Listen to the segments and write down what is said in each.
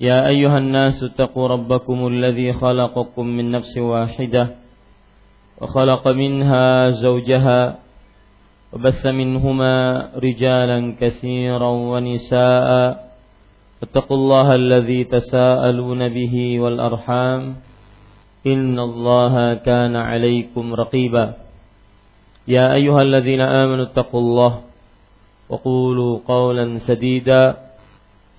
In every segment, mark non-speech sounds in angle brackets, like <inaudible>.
يا أيها الناس اتقوا ربكم الذي خلقكم من نفس واحدة وخلق منها زوجها وبث منهما رجالا كثيرا ونساء اتقوا الله الذي تساءلون به والأرحام إن الله كان عليكم رقيبا يا أيها الذين آمنوا اتقوا الله وقولوا قولا سديدا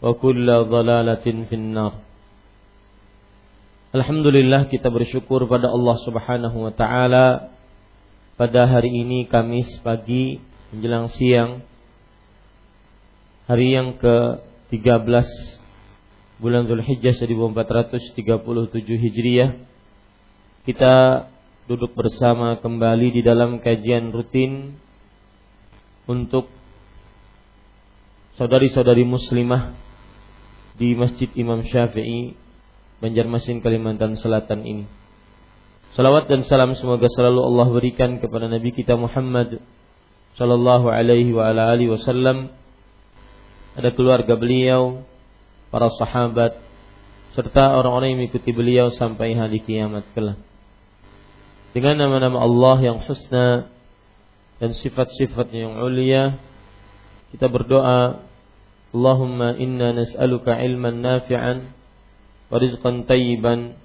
wa kulla dhalalatin finnar. Alhamdulillah kita bersyukur pada Allah Subhanahu wa taala pada hari ini Kamis pagi menjelang siang hari yang ke-13 bulan Zulhijjah 1437 Hijriah kita duduk bersama kembali di dalam kajian rutin untuk saudari-saudari muslimah di Masjid Imam Syafi'i Banjarmasin Kalimantan Selatan ini. Salawat dan salam semoga selalu Allah berikan kepada Nabi kita Muhammad sallallahu alaihi wa ala alihi wasallam ada keluarga beliau, para sahabat serta orang-orang yang mengikuti beliau sampai hari kiamat kelak. Dengan nama-nama Allah yang husna dan sifat-sifatnya yang ulia kita berdoa Allahumma inna nas'aluka ilman nafi'an wa rizqan tayyiban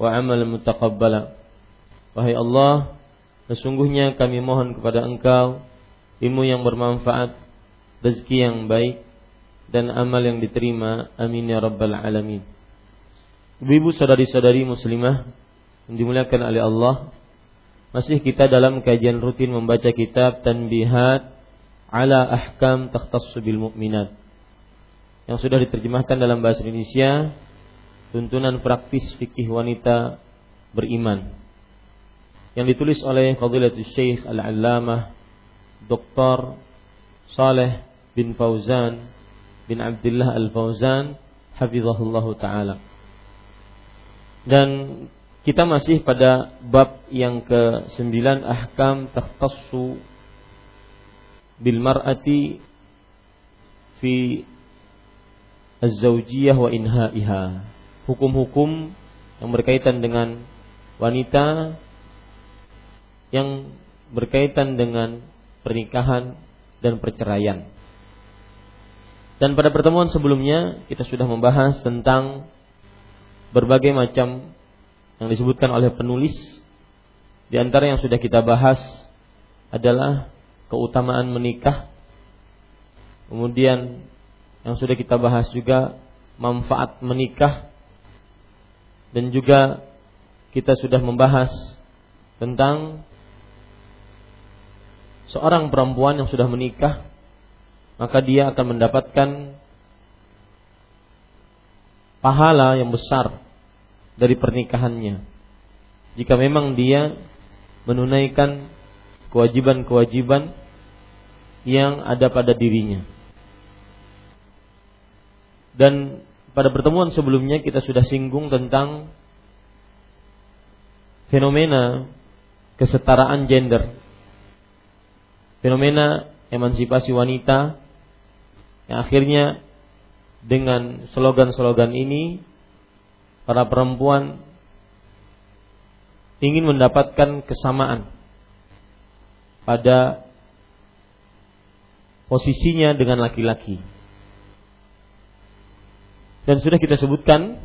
wa amalan mutaqabbala. Wahai Allah, sesungguhnya kami mohon kepada Engkau ilmu yang bermanfaat, rezeki yang baik dan amal yang diterima. Amin ya rabbal alamin. Ibu-ibu saudari-saudari muslimah yang dimuliakan oleh Allah, masih kita dalam kajian rutin membaca kitab Tanbihat ala ahkam takhtassu bil mu'minat yang sudah diterjemahkan dalam bahasa Indonesia tuntunan praktis fikih wanita beriman yang ditulis oleh Fadilatul Syekh Al-Allamah Dr. Saleh bin Fauzan bin Abdullah Al-Fauzan hafizahullah taala. Dan kita masih pada bab yang ke-9 ahkam takhtassu bil mar'ati fi az-zawjiyah wa inhaiha. Hukum-hukum yang berkaitan dengan wanita yang berkaitan dengan pernikahan dan perceraian. Dan pada pertemuan sebelumnya kita sudah membahas tentang berbagai macam yang disebutkan oleh penulis. Di antara yang sudah kita bahas adalah keutamaan menikah, kemudian yang sudah kita bahas juga manfaat menikah dan juga kita sudah membahas tentang seorang perempuan yang sudah menikah maka dia akan mendapatkan pahala yang besar dari pernikahannya jika memang dia menunaikan kewajiban-kewajiban yang ada pada dirinya. Dan pada pertemuan sebelumnya kita sudah singgung tentang fenomena kesetaraan gender. Fenomena emansipasi wanita yang akhirnya dengan slogan-slogan ini para perempuan ingin mendapatkan kesamaan pada posisinya dengan laki-laki. Dan sudah kita sebutkan,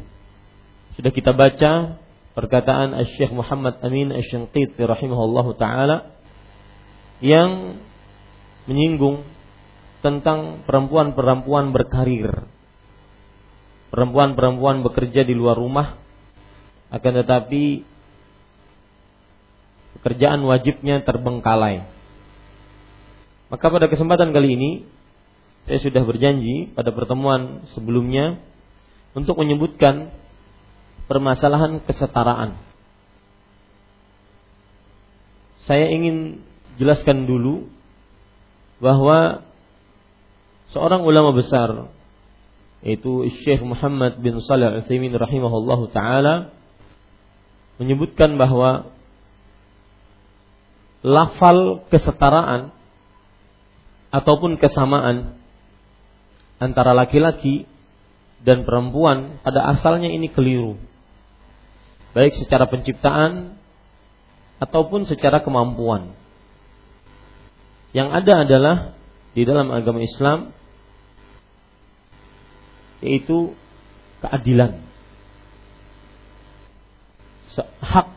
sudah kita baca perkataan Syekh Muhammad Amin Asy-Syanqiti rahimahullah taala yang menyinggung tentang perempuan-perempuan berkarir. Perempuan-perempuan bekerja di luar rumah akan tetapi pekerjaan wajibnya terbengkalai. Maka pada kesempatan kali ini saya sudah berjanji pada pertemuan sebelumnya untuk menyebutkan permasalahan kesetaraan. Saya ingin jelaskan dulu bahwa seorang ulama besar yaitu Syekh Muhammad bin Salih Al-Utsaimin rahimahullahu taala menyebutkan bahwa lafal kesetaraan ataupun kesamaan antara laki-laki dan perempuan pada asalnya ini keliru. Baik secara penciptaan ataupun secara kemampuan. Yang ada adalah di dalam agama Islam yaitu keadilan. Hak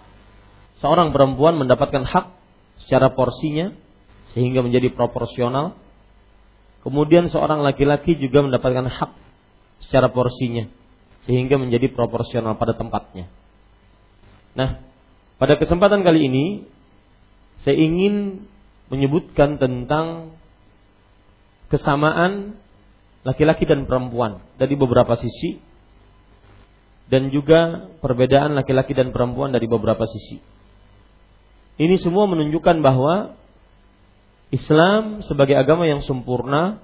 seorang perempuan mendapatkan hak secara porsinya sehingga menjadi proporsional. Kemudian seorang laki-laki juga mendapatkan hak secara porsinya sehingga menjadi proporsional pada tempatnya. Nah, pada kesempatan kali ini saya ingin menyebutkan tentang kesamaan laki-laki dan perempuan dari beberapa sisi dan juga perbedaan laki-laki dan perempuan dari beberapa sisi. Ini semua menunjukkan bahwa Islam sebagai agama yang sempurna,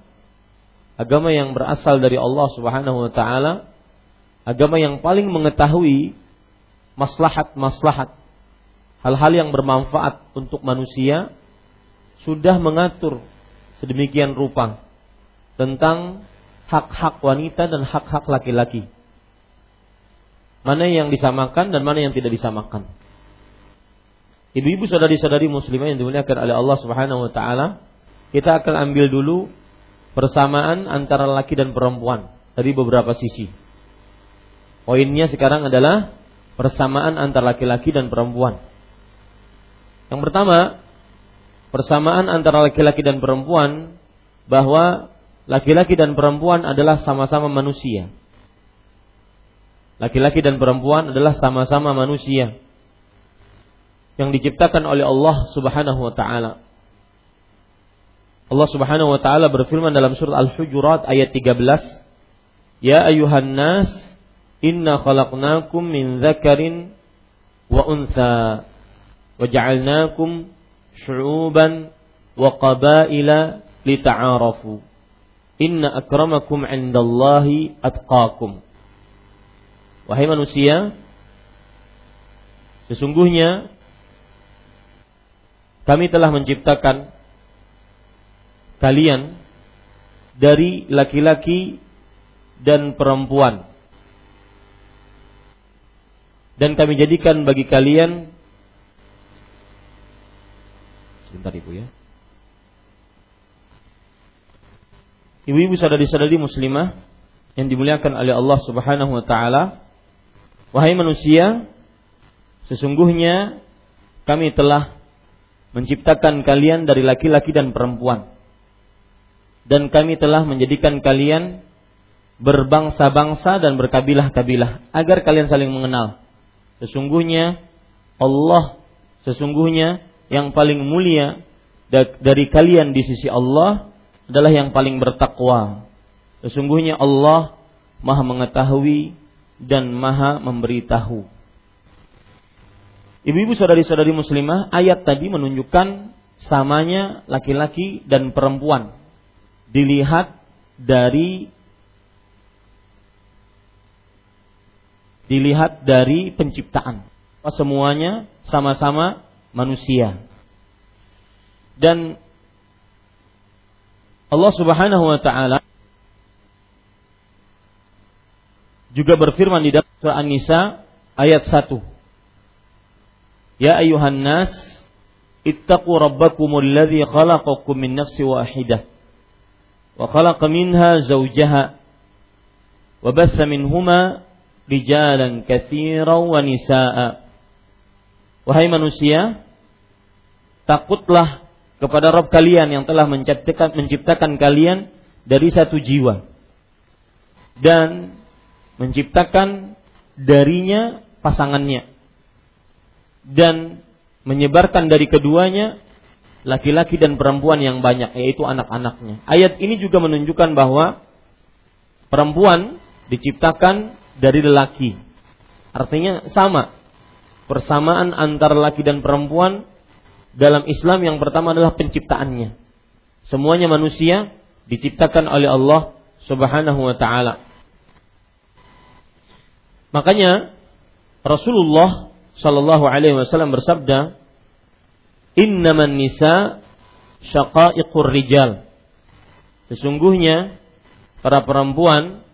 agama yang berasal dari Allah Subhanahu wa taala, agama yang paling mengetahui maslahat-maslahat hal-hal yang bermanfaat untuk manusia sudah mengatur sedemikian rupa tentang hak-hak wanita dan hak-hak laki-laki. Mana yang disamakan dan mana yang tidak disamakan. Ibu-ibu saudari-saudari muslimah yang dimuliakan oleh Allah Subhanahu wa taala, kita akan ambil dulu persamaan antara laki dan perempuan dari beberapa sisi. Poinnya sekarang adalah persamaan antara laki-laki dan perempuan. Yang pertama, persamaan antara laki-laki dan perempuan bahwa laki-laki dan perempuan adalah sama-sama manusia. Laki-laki dan perempuan adalah sama-sama manusia yang diciptakan oleh Allah Subhanahu wa taala. Allah Subhanahu wa taala berfirman dalam surat Al-Hujurat ayat 13, "Ya ayuhan nas, inna khalaqnakum min dzakarin wa untha wa ja'alnakum syu'uban wa qabaila lita'arafu." Inna akramakum indallahi atqakum. Wahai manusia, sesungguhnya kami telah menciptakan kalian dari laki-laki dan perempuan. Dan kami jadikan bagi kalian Sebentar Ibu ya. Ibu-ibu saudari-saudari muslimah yang dimuliakan oleh Allah Subhanahu wa taala, wahai manusia, sesungguhnya kami telah menciptakan kalian dari laki-laki dan perempuan. Dan kami telah menjadikan kalian berbangsa-bangsa dan berkabilah-kabilah agar kalian saling mengenal. Sesungguhnya Allah sesungguhnya yang paling mulia dari kalian di sisi Allah adalah yang paling bertakwa. Sesungguhnya Allah Maha mengetahui dan Maha memberitahu. Ibu-ibu saudari-saudari muslimah, ayat tadi menunjukkan samanya laki-laki dan perempuan. Dilihat dari dilihat dari penciptaan. Semuanya sama-sama manusia. Dan Allah Subhanahu wa taala juga berfirman di dalam surah An-Nisa ayat 1. Ya ayuhan nas ittaqu rabbakumul ladzi khalaqakum min nafsin wahidah zawjaha. Wa batha minhuma rijalan katsiran wa nisaa Wahai manusia takutlah kepada Rob kalian yang telah menciptakan, menciptakan kalian dari satu jiwa. Dan menciptakan darinya pasangannya. Dan menyebarkan dari keduanya laki-laki dan perempuan yang banyak yaitu anak-anaknya. Ayat ini juga menunjukkan bahwa perempuan diciptakan dari lelaki. Artinya sama. Persamaan antara laki dan perempuan dalam Islam yang pertama adalah penciptaannya. Semuanya manusia diciptakan oleh Allah Subhanahu wa taala. Makanya Rasulullah Shallallahu alaihi wasallam bersabda, "Innaman nisa syaqaiqur rijal." Sesungguhnya para perempuan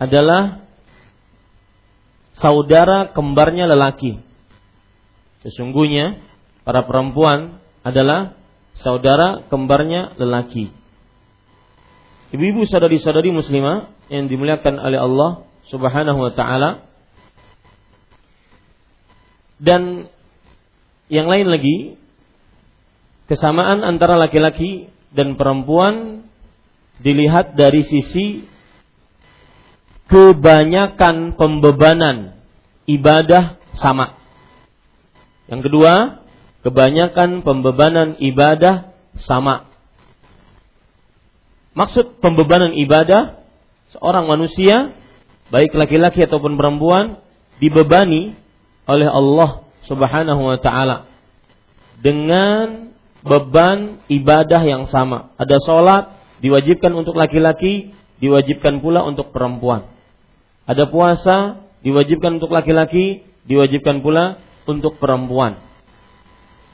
adalah saudara kembarnya lelaki. Sesungguhnya para perempuan adalah saudara kembarnya lelaki. Ibu-ibu saudari-saudari muslimah yang dimuliakan oleh Allah Subhanahu wa taala. Dan yang lain lagi kesamaan antara laki-laki dan perempuan dilihat dari sisi kebanyakan pembebanan ibadah sama. Yang kedua, kebanyakan pembebanan ibadah sama. Maksud pembebanan ibadah seorang manusia baik laki-laki ataupun perempuan dibebani oleh Allah Subhanahu wa taala dengan beban ibadah yang sama. Ada sholat diwajibkan untuk laki-laki, diwajibkan pula untuk perempuan. Ada puasa diwajibkan untuk laki-laki, diwajibkan pula untuk perempuan.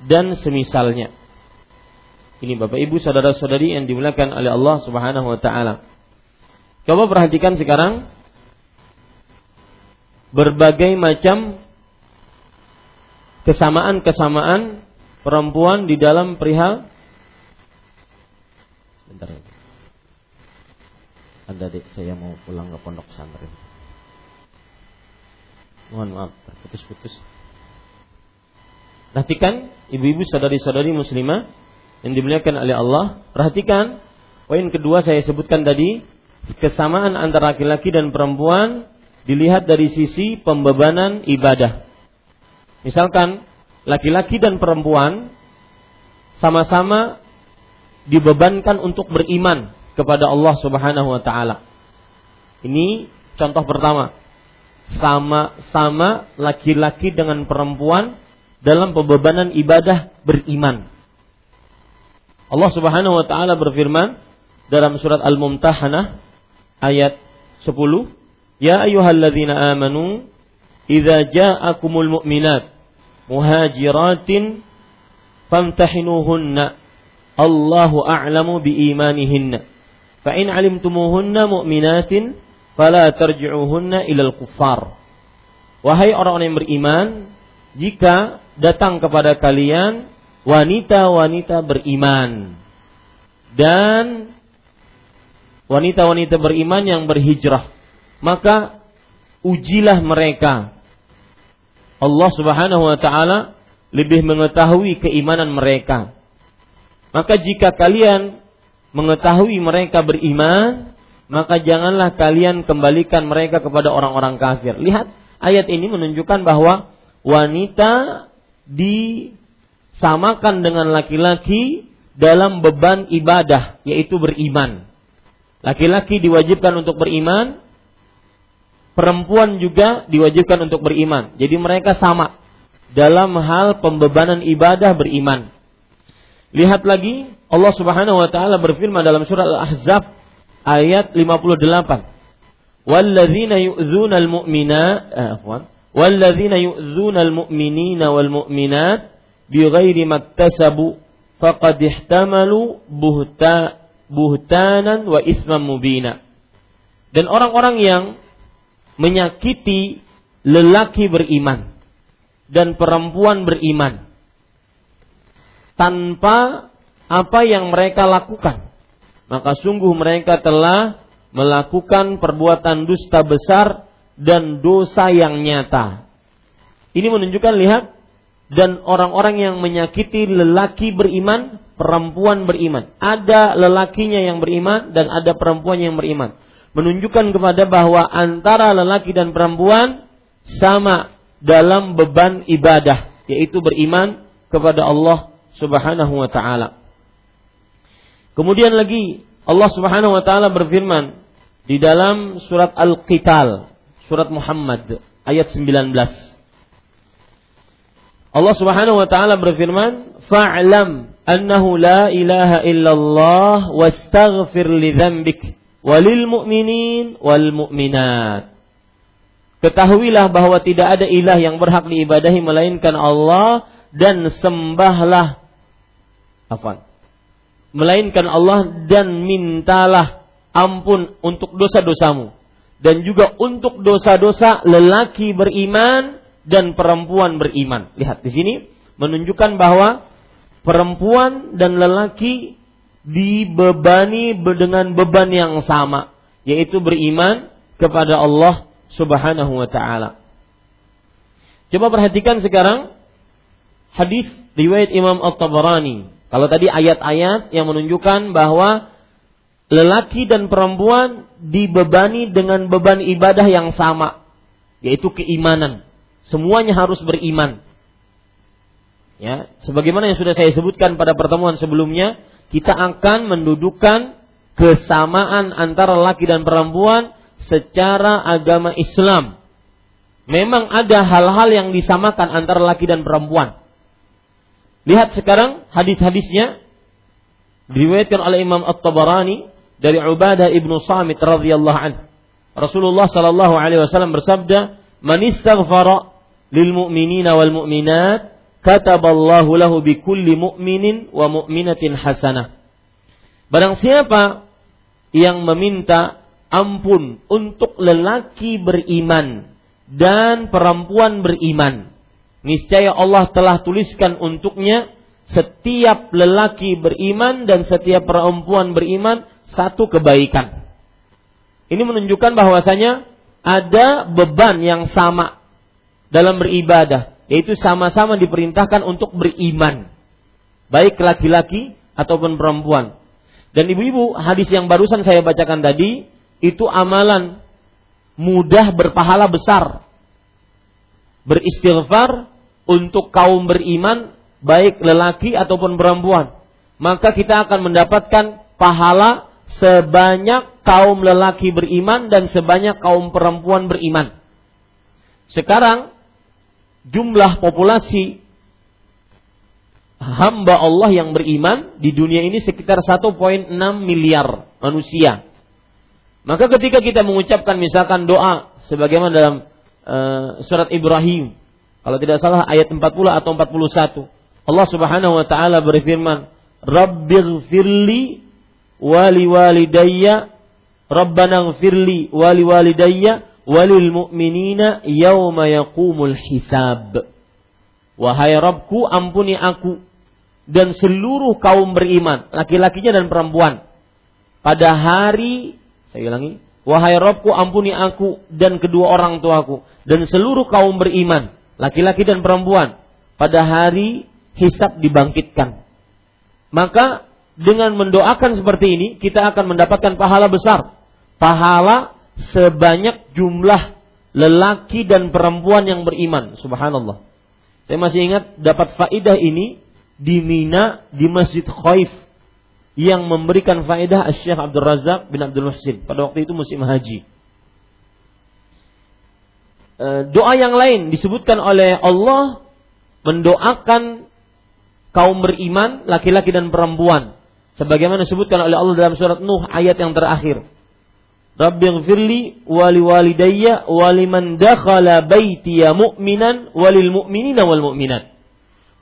Dan semisalnya. Ini Bapak Ibu saudara-saudari yang dimuliakan oleh Allah Subhanahu wa taala. Coba perhatikan sekarang berbagai macam kesamaan-kesamaan perempuan di dalam perihal Bentar. Ada adik saya mau pulang ke pondok pesantren. Mohon maaf, terputus-putus. Perhatikan ibu-ibu saudari-saudari muslimah yang dimuliakan oleh Allah, perhatikan poin kedua saya sebutkan tadi, kesamaan antara laki-laki dan perempuan dilihat dari sisi pembebanan ibadah. Misalkan laki-laki dan perempuan sama-sama dibebankan untuk beriman kepada Allah Subhanahu wa taala. Ini contoh pertama. Sama-sama laki-laki dengan perempuan dalam pembebanan ibadah beriman. Allah Subhanahu wa taala berfirman dalam surat Al-Mumtahanah ayat 10, "Ya ayyuhalladzina amanu, idza ja'akumul mu'minat muhajiratin famtahinuhunna. Allahu a'lamu biimanihinna. Fa in 'alimtumuhunna mu'minatin fala tarji'uhunna ilal kuffar." Wahai orang-orang yang beriman, jika datang kepada kalian wanita-wanita beriman dan wanita-wanita beriman yang berhijrah maka ujilah mereka Allah Subhanahu wa taala lebih mengetahui keimanan mereka maka jika kalian mengetahui mereka beriman maka janganlah kalian kembalikan mereka kepada orang-orang kafir lihat ayat ini menunjukkan bahwa wanita di samakan dengan laki-laki dalam beban ibadah yaitu beriman. Laki-laki diwajibkan untuk beriman, perempuan juga diwajibkan untuk beriman. Jadi mereka sama dalam hal pembebanan ibadah beriman. Lihat lagi Allah Subhanahu wa taala berfirman dalam surah Al-Ahzab ayat 58. Walladzina yu'dzuna al-mu'minat, eh, walladzina yu'dzuna al-mu'minina wal mu'minat bighairi maktasabu faqad ihtamalu buhta buhtanan wa isman mubina. Dan orang-orang yang menyakiti lelaki beriman dan perempuan beriman tanpa apa yang mereka lakukan, maka sungguh mereka telah melakukan perbuatan dusta besar dan dosa yang nyata. Ini menunjukkan lihat dan orang-orang yang menyakiti lelaki beriman, perempuan beriman. Ada lelakinya yang beriman dan ada perempuan yang beriman. Menunjukkan kepada bahwa antara lelaki dan perempuan sama dalam beban ibadah, yaitu beriman kepada Allah Subhanahu wa taala. Kemudian lagi Allah Subhanahu wa taala berfirman di dalam surat Al-Qital, surat Muhammad ayat 19. Allah Subhanahu wa taala berfirman, "Fa'lam annahu la ilaha illallah wastaghfir li dzambik walil mu'minin wal mu'minat." Ketahuilah bahwa tidak ada ilah yang berhak diibadahi melainkan Allah dan sembahlah apa? Melainkan Allah dan mintalah ampun untuk dosa-dosamu dan juga untuk dosa-dosa lelaki beriman dan perempuan beriman. Lihat di sini menunjukkan bahwa perempuan dan lelaki dibebani dengan beban yang sama, yaitu beriman kepada Allah Subhanahu wa taala. Coba perhatikan sekarang hadis riwayat Imam At-Tabarani. Kalau tadi ayat-ayat yang menunjukkan bahwa lelaki dan perempuan dibebani dengan beban ibadah yang sama, yaitu keimanan. Semuanya harus beriman. Ya, sebagaimana yang sudah saya sebutkan pada pertemuan sebelumnya, kita akan mendudukkan kesamaan antara laki dan perempuan secara agama Islam. Memang ada hal-hal yang disamakan antara laki dan perempuan. Lihat sekarang hadis-hadisnya diriwayatkan oleh Imam At-Tabarani dari Ubadah ibnu Samit radhiyallahu anhu. Rasulullah sallallahu alaihi wasallam bersabda, "Man istaghfara lil mu'minina wal mu'minat kataballahu lahu bi kulli mu'minin wa mu'minatin hasanah. Barang siapa yang meminta ampun untuk lelaki beriman dan perempuan beriman, niscaya Allah telah tuliskan untuknya setiap lelaki beriman dan setiap perempuan beriman satu kebaikan. Ini menunjukkan bahwasanya ada beban yang sama dalam beribadah, yaitu sama-sama diperintahkan untuk beriman, baik laki-laki ataupun perempuan. Dan ibu-ibu, hadis yang barusan saya bacakan tadi itu amalan mudah berpahala besar. Beristighfar untuk kaum beriman baik lelaki ataupun perempuan. Maka kita akan mendapatkan pahala sebanyak kaum lelaki beriman dan sebanyak kaum perempuan beriman. Sekarang jumlah populasi hamba Allah yang beriman di dunia ini sekitar 1.6 miliar manusia. Maka ketika kita mengucapkan misalkan doa sebagaimana dalam uh, surat Ibrahim, kalau tidak salah ayat 40 atau 41, Allah Subhanahu wa taala berfirman, "Rabbighfirli wali walidayya Rabbana ghfirli wali walidayya walil mu'minina yauma yaqumul hisab. Wahai Rabbku, ampuni aku dan seluruh kaum beriman, laki-lakinya dan perempuan. Pada hari, saya ulangi, wahai Rabbku, ampuni aku dan kedua orang tuaku dan seluruh kaum beriman, laki-laki dan perempuan. Pada hari hisab dibangkitkan. Maka dengan mendoakan seperti ini, kita akan mendapatkan pahala besar. Pahala sebanyak jumlah lelaki dan perempuan yang beriman. Subhanallah. Saya masih ingat dapat faidah ini di Mina di Masjid Khaif yang memberikan faedah Syekh Abdul Razak bin Abdul Muhsin pada waktu itu musim haji. E, doa yang lain disebutkan oleh Allah mendoakan kaum beriman laki-laki dan perempuan sebagaimana disebutkan oleh Allah dalam surat Nuh ayat yang terakhir Rabbighfirli wali walidayya waliman dakhala baitiya mu'minan walil mu'minina wal mu'minat.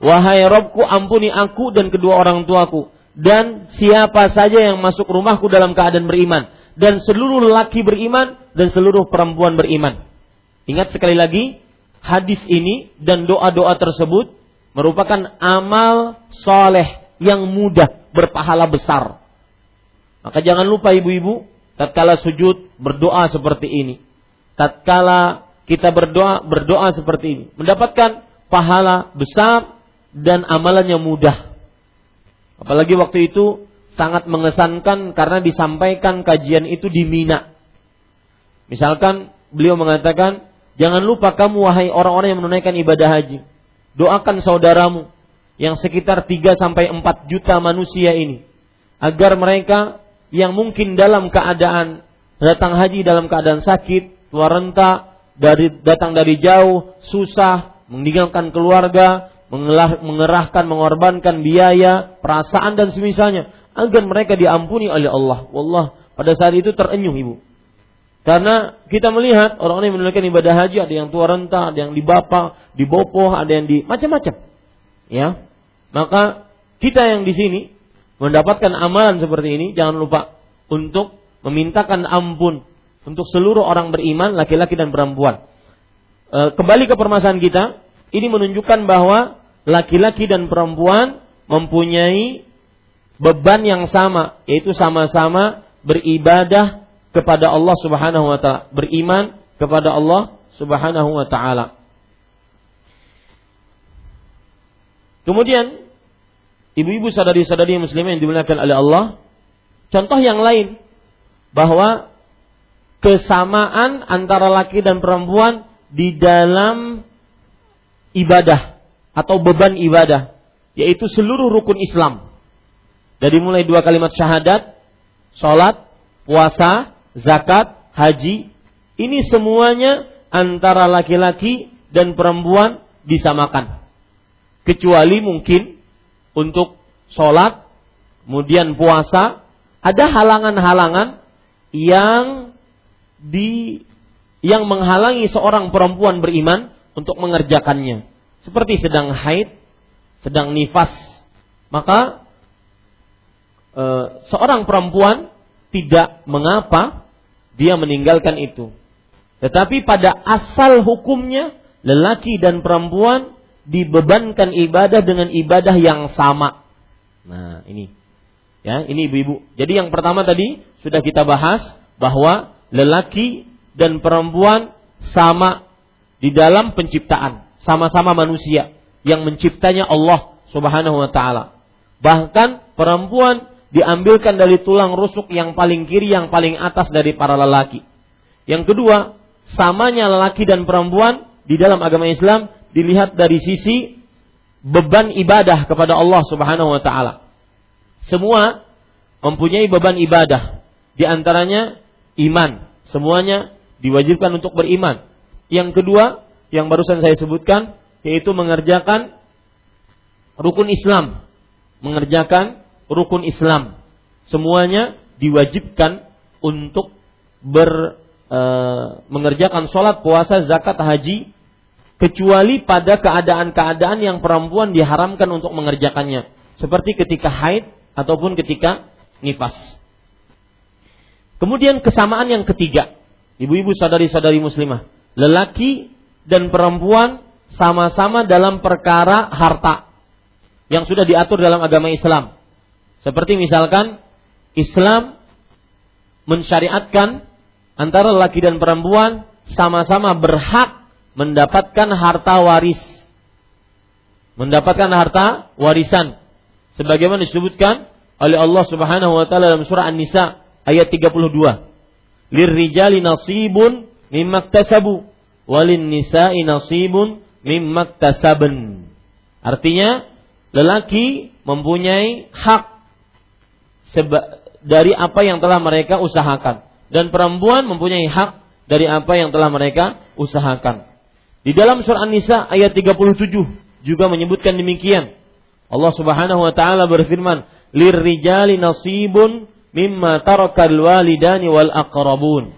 Wahai Rabbku ampuni aku dan kedua orang tuaku dan siapa saja yang masuk rumahku dalam keadaan beriman dan seluruh laki beriman dan seluruh perempuan beriman. Ingat sekali lagi hadis ini dan doa-doa tersebut merupakan amal soleh yang mudah berpahala besar. Maka jangan lupa ibu-ibu tatkala sujud berdoa seperti ini. Tatkala kita berdoa berdoa seperti ini, mendapatkan pahala besar dan amalannya mudah. Apalagi waktu itu sangat mengesankan karena disampaikan kajian itu di Mina. Misalkan beliau mengatakan, "Jangan lupa kamu wahai orang-orang yang menunaikan ibadah haji, doakan saudaramu yang sekitar 3 sampai 4 juta manusia ini agar mereka yang mungkin dalam keadaan datang haji dalam keadaan sakit, tua renta, dari datang dari jauh, susah, meninggalkan keluarga, mengerahkan, mengorbankan biaya, perasaan dan semisalnya agar mereka diampuni oleh Allah. Wallah, pada saat itu terenyuh ibu. Karena kita melihat orang-orang yang menunaikan ibadah haji ada yang tua renta, ada yang dibapa, dibopoh, ada yang di macam-macam. Ya. Maka kita yang di sini mendapatkan amalan seperti ini jangan lupa untuk memintakan ampun untuk seluruh orang beriman laki-laki dan perempuan. E, kembali ke permasalahan kita, ini menunjukkan bahwa laki-laki dan perempuan mempunyai beban yang sama, yaitu sama-sama beribadah kepada Allah Subhanahu wa taala, beriman kepada Allah Subhanahu wa taala. Kemudian ibu-ibu sadari-sadari muslimah yang dimuliakan oleh Allah, contoh yang lain bahwa kesamaan antara laki dan perempuan di dalam ibadah atau beban ibadah, yaitu seluruh rukun Islam. Dari mulai dua kalimat syahadat, sholat, puasa, zakat, haji, ini semuanya antara laki-laki dan perempuan disamakan. Kecuali mungkin untuk sholat, kemudian puasa, ada halangan-halangan yang di yang menghalangi seorang perempuan beriman untuk mengerjakannya. Seperti sedang haid, sedang nifas. Maka e, seorang perempuan tidak mengapa dia meninggalkan itu. Tetapi pada asal hukumnya lelaki dan perempuan dibebankan ibadah dengan ibadah yang sama. Nah, ini. Ya, ini ibu-ibu. Jadi yang pertama tadi sudah kita bahas bahwa lelaki dan perempuan sama di dalam penciptaan, sama-sama manusia yang menciptanya Allah Subhanahu wa taala. Bahkan perempuan diambilkan dari tulang rusuk yang paling kiri yang paling atas dari para lelaki. Yang kedua, samanya lelaki dan perempuan di dalam agama Islam dilihat dari sisi beban ibadah kepada Allah Subhanahu wa taala. Semua mempunyai beban ibadah, di antaranya iman. Semuanya diwajibkan untuk beriman. Yang kedua, yang barusan saya sebutkan yaitu mengerjakan rukun Islam, mengerjakan rukun Islam. Semuanya diwajibkan untuk ber e, mengerjakan sholat, puasa, zakat, haji, kecuali pada keadaan-keadaan yang perempuan diharamkan untuk mengerjakannya, seperti ketika haid ataupun ketika nifas. Kemudian kesamaan yang ketiga, ibu-ibu sadari-sadari muslimah, lelaki dan perempuan sama-sama dalam perkara harta yang sudah diatur dalam agama Islam. Seperti misalkan Islam mensyariatkan antara laki dan perempuan sama-sama berhak mendapatkan harta waris. Mendapatkan harta warisan. Sebagaimana disebutkan oleh Allah Subhanahu wa taala dalam surah An-Nisa ayat 32. Lirrijali nasibun mimma tasabu walin nisa'i nasibun mimma tasaben. Artinya lelaki mempunyai hak dari apa yang telah mereka usahakan dan perempuan mempunyai hak dari apa yang telah mereka usahakan. Di dalam surah An-Nisa ayat 37 juga menyebutkan demikian. Allah Subhanahu wa taala berfirman, "Lirrijali nasibun mimma tarakal walidani wal aqrabun,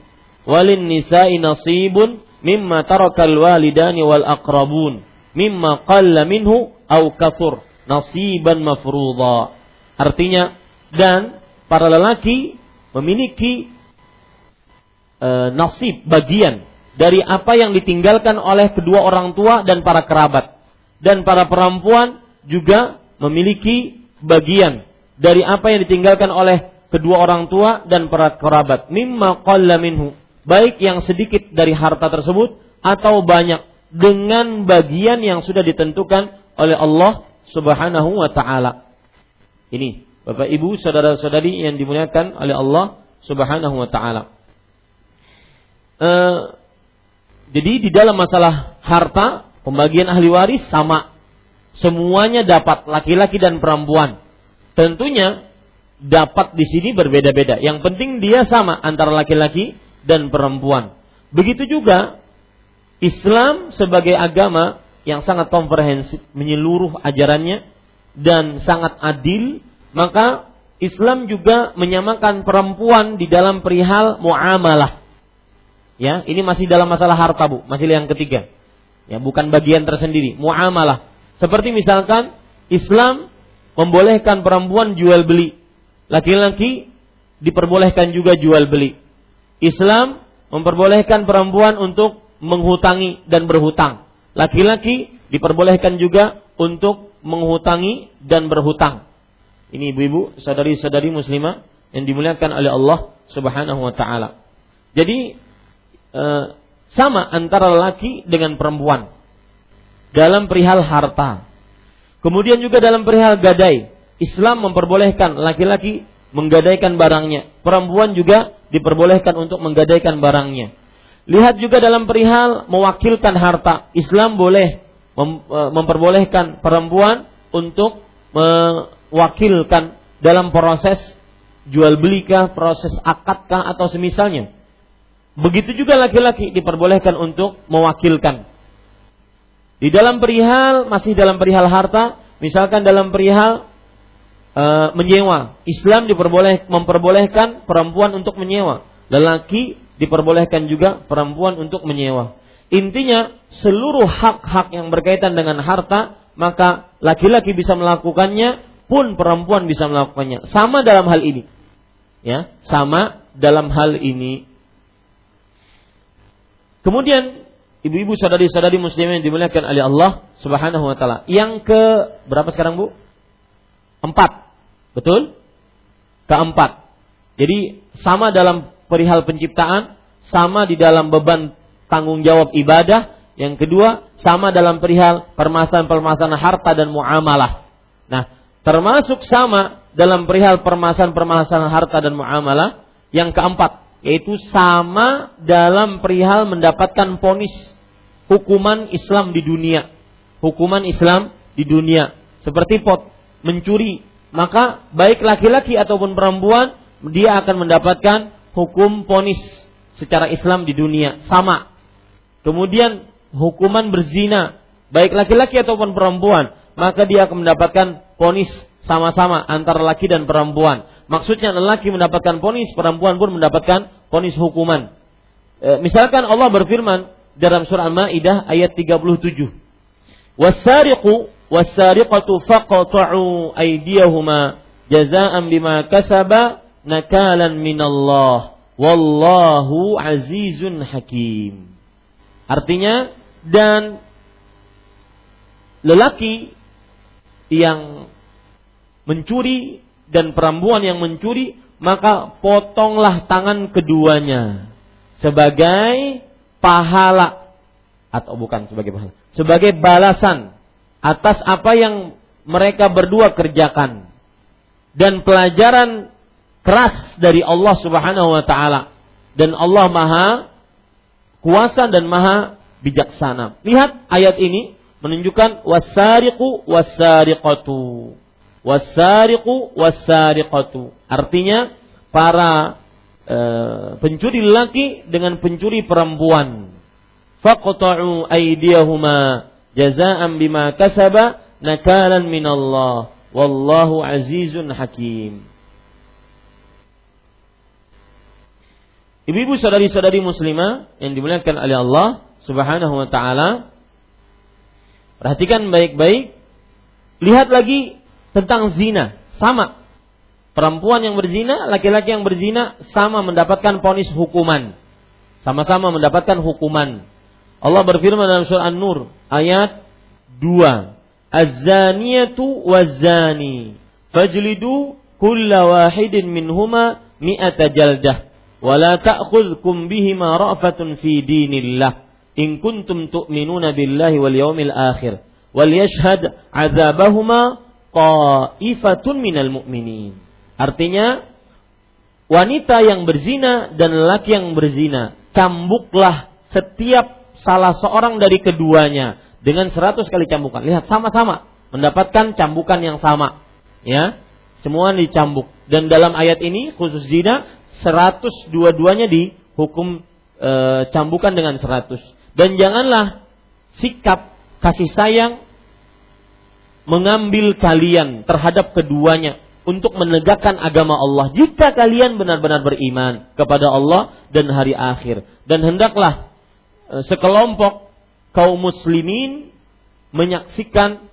walin nisa'i nasibun mimma tarakal walidani wal aqrabun, mimma qalla minhu au kathur, nasiban mafruḍa." Artinya dan para lelaki memiliki e, nasib bagian dari apa yang ditinggalkan oleh kedua orang tua dan para kerabat dan para perempuan juga memiliki bagian dari apa yang ditinggalkan oleh kedua orang tua dan para kerabat mimma qalla minhu baik yang sedikit dari harta tersebut atau banyak dengan bagian yang sudah ditentukan oleh Allah Subhanahu wa taala. Ini Bapak Ibu, saudara-saudari yang dimuliakan oleh Allah Subhanahu wa taala. E, jadi di dalam masalah harta, pembagian ahli waris sama. Semuanya dapat laki-laki dan perempuan. Tentunya dapat di sini berbeda-beda. Yang penting dia sama antara laki-laki dan perempuan. Begitu juga Islam sebagai agama yang sangat komprehensif, menyeluruh ajarannya dan sangat adil, maka Islam juga menyamakan perempuan di dalam perihal muamalah. Ya, ini masih dalam masalah harta, Bu, masih yang ketiga. Ya, bukan bagian tersendiri, muamalah. Seperti misalkan Islam membolehkan perempuan jual beli. Laki-laki diperbolehkan juga jual beli. Islam memperbolehkan perempuan untuk menghutangi dan berhutang. Laki-laki diperbolehkan juga untuk menghutangi dan berhutang. Ini ibu-ibu, saudari-saudari muslimah yang dimuliakan oleh Allah Subhanahu wa taala. Jadi e, sama antara laki dengan perempuan dalam perihal harta. Kemudian juga dalam perihal gadai. Islam memperbolehkan laki-laki menggadaikan barangnya. Perempuan juga diperbolehkan untuk menggadaikan barangnya. Lihat juga dalam perihal mewakilkan harta. Islam boleh mem e, memperbolehkan perempuan untuk mewakilkan dalam proses jual belikah, proses akadkah atau semisalnya. Begitu juga laki-laki diperbolehkan untuk mewakilkan. Di dalam perihal masih dalam perihal harta, misalkan dalam perihal e, menyewa. Islam diperboleh memperbolehkan perempuan untuk menyewa, lelaki diperbolehkan juga perempuan untuk menyewa. Intinya seluruh hak-hak yang berkaitan dengan harta maka laki-laki bisa melakukannya pun perempuan bisa melakukannya. Sama dalam hal ini. Ya, sama dalam hal ini. Kemudian ibu-ibu saudari-saudari muslimin yang dimuliakan oleh Allah Subhanahu wa taala. Yang ke berapa sekarang, Bu? Empat. Betul? Keempat. Jadi sama dalam perihal penciptaan, sama di dalam beban tanggung jawab ibadah, yang kedua sama dalam perihal permasalahan-permasalahan harta dan muamalah. Nah, termasuk sama dalam perihal permasalahan-permasalahan harta dan muamalah. Yang keempat, yaitu sama dalam perihal mendapatkan ponis hukuman Islam di dunia. Hukuman Islam di dunia. Seperti pot, mencuri, maka baik laki-laki ataupun perempuan dia akan mendapatkan hukum ponis secara Islam di dunia sama. Kemudian hukuman berzina baik laki-laki ataupun perempuan maka dia akan mendapatkan ponis sama-sama antara laki dan perempuan. Maksudnya lelaki mendapatkan ponis, perempuan pun mendapatkan ponis hukuman. E, misalkan Allah berfirman dalam surah Al-Maidah ayat 37. Wasariqu wasariqatu faqta'u aydiyahuma jazaan bima kasaba nakalan minallah wallahu azizun hakim. Artinya dan lelaki yang mencuri dan perempuan yang mencuri maka potonglah tangan keduanya sebagai pahala atau bukan sebagai pahala sebagai balasan atas apa yang mereka berdua kerjakan dan pelajaran keras dari Allah Subhanahu wa taala dan Allah Maha kuasa dan Maha bijaksana. Lihat ayat ini menunjukkan wasariqu wasariqatu. Wasariqu wasariqatu. Artinya para e, pencuri lelaki dengan pencuri perempuan. Faqta'u aydiyahuma jazaan bima kasaba nakalan minallah wallahu azizun hakim. Ibu-ibu saudari-saudari muslimah yang dimuliakan oleh Allah Subhanahu wa taala, perhatikan baik-baik. Lihat lagi tentang zina, sama. Perempuan yang berzina, laki-laki yang berzina sama mendapatkan ponis hukuman. Sama-sama mendapatkan hukuman. Allah berfirman dalam surah An-Nur ayat 2. Az-zaniyatu waz-zani fajlidu kulla wahidin minhuma mi'ata jaldah wala ta'khudhukum bihima ra'fatun fi dinillah in kuntum tu'minuna billahi wal yawmil akhir wal yashhad 'adzabahuma ta'ifatun minal mu'minin. Artinya wanita yang berzina dan lelaki yang berzina cambuklah setiap salah seorang dari keduanya dengan seratus kali cambukan. Lihat sama-sama mendapatkan cambukan yang sama ya. Semua dicambuk. Dan dalam ayat ini khusus zina 100 dua-duanya dihukum e, cambukan dengan 100. Dan janganlah sikap kasih sayang mengambil kalian terhadap keduanya untuk menegakkan agama Allah jika kalian benar-benar beriman kepada Allah dan hari akhir dan hendaklah e, sekelompok kaum muslimin menyaksikan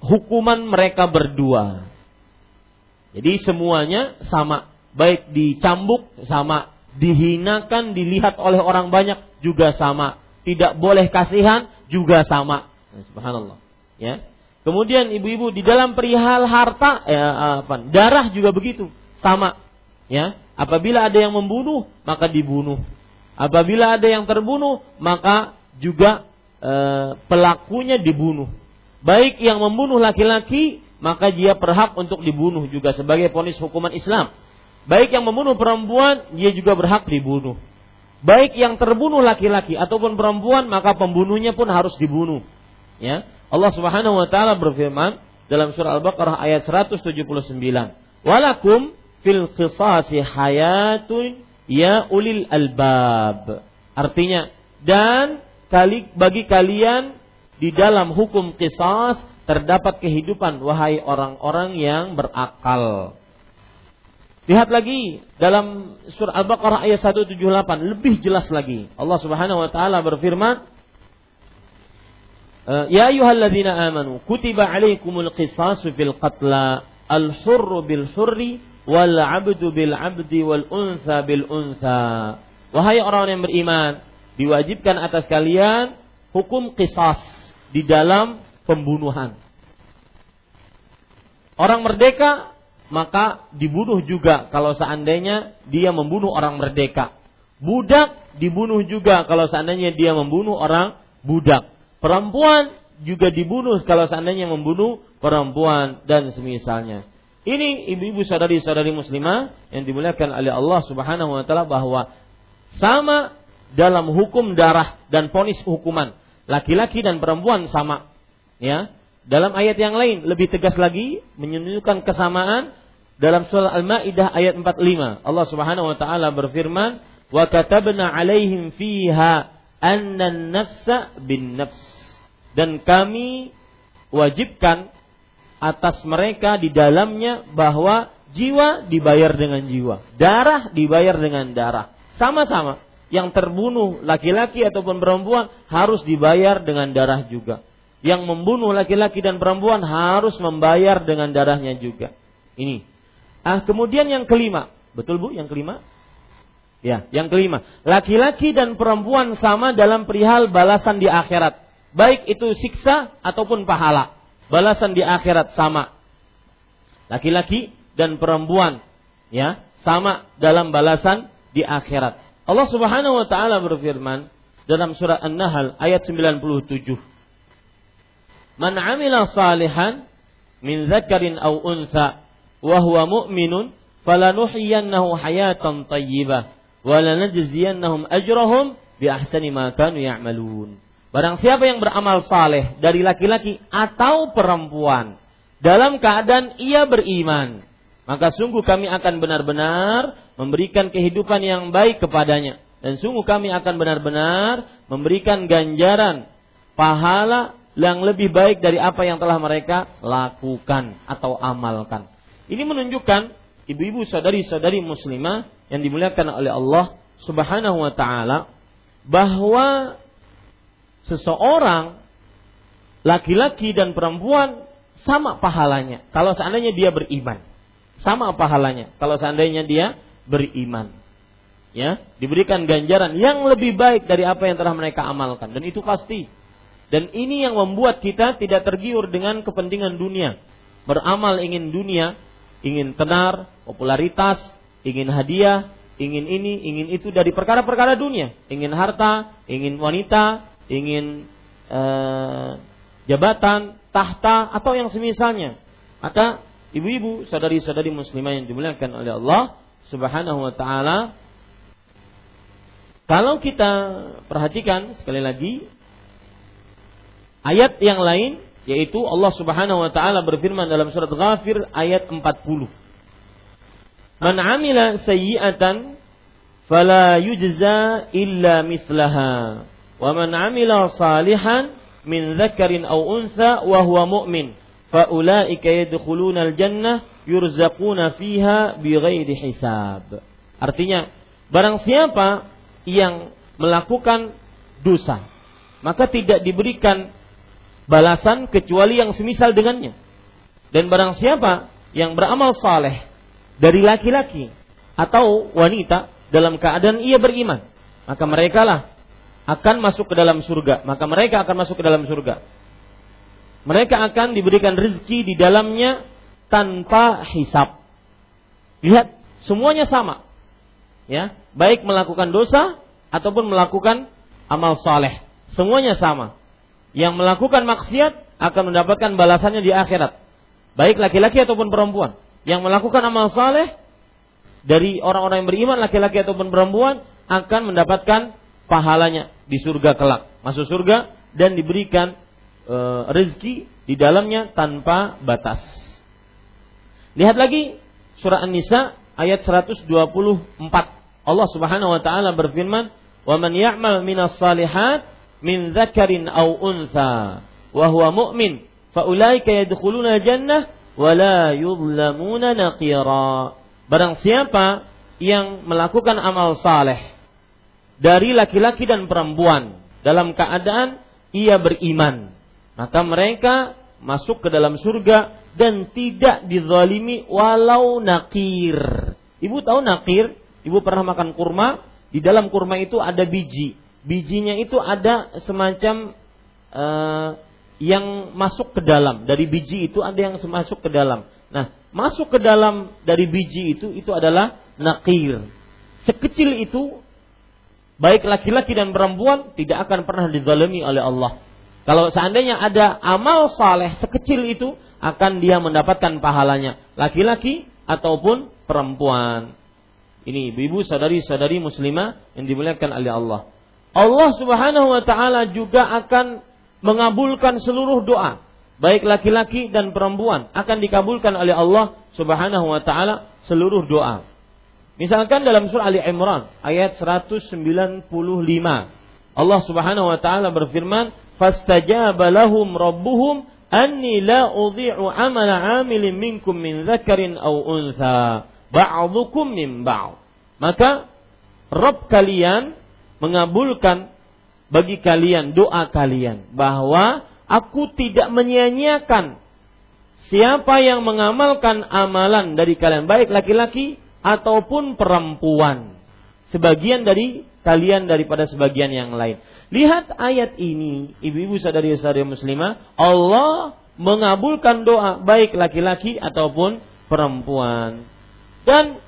hukuman mereka berdua. Jadi semuanya sama, baik dicambuk sama, dihinakan dilihat oleh orang banyak juga sama, tidak boleh kasihan juga sama. Subhanallah. Ya. Kemudian ibu-ibu di dalam perihal harta eh, apa, darah juga begitu, sama. Ya, apabila ada yang membunuh maka dibunuh. Apabila ada yang terbunuh maka juga eh, pelakunya dibunuh. Baik yang membunuh laki-laki maka dia berhak untuk dibunuh juga sebagai ponis hukuman Islam. Baik yang membunuh perempuan dia juga berhak dibunuh. Baik yang terbunuh laki-laki ataupun perempuan maka pembunuhnya pun harus dibunuh. Ya, Allah Subhanahu wa taala berfirman dalam surah Al-Baqarah ayat 179. Walakum fil qisasi hayatun ya ulil albab. Artinya dan kali bagi kalian di dalam hukum qisas terdapat kehidupan wahai orang-orang yang berakal. Lihat lagi dalam surah Al-Baqarah ayat 178 lebih jelas lagi. Allah Subhanahu wa taala berfirman, ya ayyuhalladzina amanu kutiba alaikumul qisasu fil qatla al hurru bil hurri wal 'abdu bil 'abdi wal unsa bil unsa. Wahai orang yang beriman, diwajibkan atas kalian hukum qisas di dalam pembunuhan. Orang merdeka maka dibunuh juga kalau seandainya dia membunuh orang merdeka. Budak dibunuh juga kalau seandainya dia membunuh orang budak. Perempuan juga dibunuh kalau seandainya membunuh perempuan dan semisalnya. Ini ibu-ibu saudari-saudari muslimah yang dimuliakan oleh Allah Subhanahu wa taala bahwa sama dalam hukum darah dan ponis hukuman. Laki-laki dan perempuan sama. Ya. Dalam ayat yang lain lebih tegas lagi menunjukkan kesamaan dalam surah Al-Maidah ayat 45. Allah Subhanahu wa taala berfirman, "Wa katabna 'alaihim fiha anna nafsa bin nafs dan kami wajibkan atas mereka di dalamnya bahwa jiwa dibayar dengan jiwa, darah dibayar dengan darah. Sama-sama yang terbunuh laki-laki ataupun perempuan harus dibayar dengan darah juga. Yang membunuh laki-laki dan perempuan harus membayar dengan darahnya juga. Ini. Ah, kemudian yang kelima, betul Bu yang kelima? Ya, yang kelima, laki-laki dan perempuan sama dalam perihal balasan di akhirat. Baik itu siksa ataupun pahala. Balasan di akhirat sama. Laki-laki dan perempuan ya, sama dalam balasan di akhirat. Allah Subhanahu wa taala berfirman dalam surah An-Nahl ayat 97. Man 'amila salihan min dzakarin aw untha wa huwa mu'minun falanuhyiyannahu hayatan thayyibah walanajziyannahum ajrahum bi ahsani ma kanu ya'malun. Barang siapa yang beramal saleh dari laki-laki atau perempuan dalam keadaan ia beriman, maka sungguh kami akan benar-benar memberikan kehidupan yang baik kepadanya dan sungguh kami akan benar-benar memberikan ganjaran pahala yang lebih baik dari apa yang telah mereka lakukan atau amalkan. Ini menunjukkan ibu-ibu saudari-saudari muslimah yang dimuliakan oleh Allah Subhanahu wa taala bahwa seseorang laki-laki dan perempuan sama pahalanya kalau seandainya dia beriman. Sama pahalanya kalau seandainya dia beriman. Ya, diberikan ganjaran yang lebih baik dari apa yang telah mereka amalkan dan itu pasti. Dan ini yang membuat kita tidak tergiur dengan kepentingan dunia. Beramal ingin dunia, ingin tenar, popularitas, ingin hadiah, ingin ini, ingin itu dari perkara-perkara dunia, ingin harta, ingin wanita, ingin uh, jabatan, tahta atau yang semisalnya. Maka ibu-ibu, saudari-saudari muslimah yang dimuliakan oleh Allah Subhanahu wa taala kalau kita perhatikan sekali lagi ayat yang lain yaitu Allah Subhanahu wa taala berfirman dalam surat Ghafir ayat 40 Man amila sayyi'atan fala yujza illa mithlaha wa man 'amila salihan min dzakarin aw unsa wa huwa mu'min fa ulaika yadkhuluna al-jannah yurzaquna fiha bighairi hisab. Artinya, barang siapa yang melakukan dosa, maka tidak diberikan balasan kecuali yang semisal dengannya. Dan barang siapa yang beramal saleh dari laki-laki atau wanita dalam keadaan ia beriman, maka mereka lah akan masuk ke dalam surga. Maka mereka akan masuk ke dalam surga. Mereka akan diberikan rezeki di dalamnya tanpa hisap. Lihat, semuanya sama. Ya, baik melakukan dosa ataupun melakukan amal saleh. Semuanya sama. Yang melakukan maksiat akan mendapatkan balasannya di akhirat. Baik laki-laki ataupun perempuan. Yang melakukan amal saleh dari orang-orang yang beriman laki-laki ataupun perempuan akan mendapatkan pahalanya di surga kelak. Masuk surga dan diberikan e, rezeki di dalamnya tanpa batas. Lihat lagi surah An-Nisa ayat 124. Allah Subhanahu wa taala berfirman, "Wa man ya'mal minas salihat min dzakarin aw untha wa mu'min faulaika yadkhuluna jannah wa la yuzlamuna naqira. Barang siapa yang melakukan amal saleh dari laki-laki dan perempuan dalam keadaan ia beriman, maka mereka masuk ke dalam surga dan tidak dizalimi walau nakir. Ibu tahu nakir? Ibu pernah makan kurma? Di dalam kurma itu ada biji. Bijinya itu ada semacam uh, yang masuk ke dalam dari biji itu ada yang masuk ke dalam. Nah, masuk ke dalam dari biji itu itu adalah nakir. Sekecil itu baik laki-laki dan perempuan tidak akan pernah dizalimi oleh Allah. Kalau seandainya ada amal saleh sekecil itu akan dia mendapatkan pahalanya laki-laki ataupun perempuan. Ini ibu-ibu saudari-saudari muslimah yang dimuliakan oleh Allah. Allah Subhanahu wa taala juga akan mengabulkan seluruh doa, baik laki-laki dan perempuan akan dikabulkan oleh Allah Subhanahu wa taala seluruh doa. Misalkan dalam surah Ali Imran ayat 195 Allah Subhanahu wa taala berfirman, "Fastajaba lahum rabbuhum anni la udhi'u amala 'amilin minkum min dzakarin aw untha, ba'dukum min ba'd." Maka Rob kalian mengabulkan bagi kalian doa kalian bahwa aku tidak menyia-nyiakan. Siapa yang mengamalkan amalan dari kalian baik laki-laki ataupun perempuan. Sebagian dari kalian daripada sebagian yang lain. Lihat ayat ini ibu-ibu saudari-saudari muslimah. Allah mengabulkan doa baik laki-laki ataupun perempuan. Dan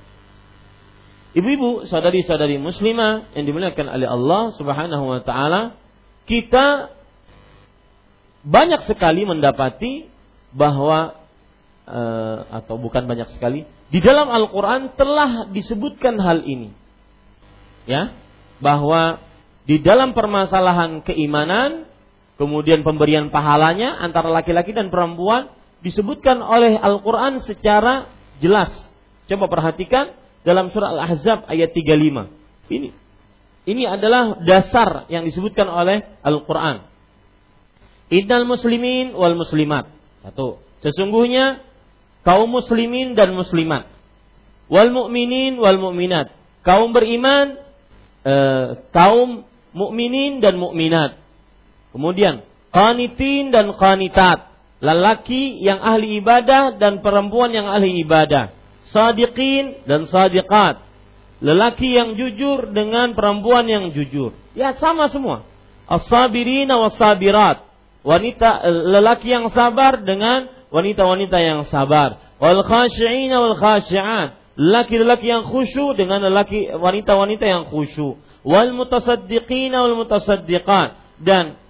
Ibu-ibu, saudari-saudari muslimah yang dimuliakan oleh Allah Subhanahu wa taala, kita banyak sekali mendapati bahwa uh, atau bukan banyak sekali, di dalam Al-Qur'an telah disebutkan hal ini. Ya, bahwa di dalam permasalahan keimanan, kemudian pemberian pahalanya antara laki-laki dan perempuan disebutkan oleh Al-Qur'an secara jelas. Coba perhatikan dalam surah Al-Ahzab ayat 35. Ini ini adalah dasar yang disebutkan oleh Al-Qur'an. Innal muslimin wal muslimat. Satu. Sesungguhnya kaum muslimin dan muslimat. Wal mu'minin wal mu'minat. Kaum beriman, eh, kaum mukminin dan mukminat. Kemudian qanitin dan qanitat. Lelaki yang ahli ibadah dan perempuan yang ahli ibadah sadiqin dan sadiqat. Lelaki yang jujur dengan perempuan yang jujur. Ya sama semua. As-sabirina was-sabirat. Wanita lelaki yang sabar dengan wanita-wanita yang sabar. Wal khashi'ina wal khashi'at. Lelaki-lelaki yang khusyuk dengan lelaki wanita-wanita yang khusyuk. Wal mutasaddiqina wal mutasaddiqat. Dan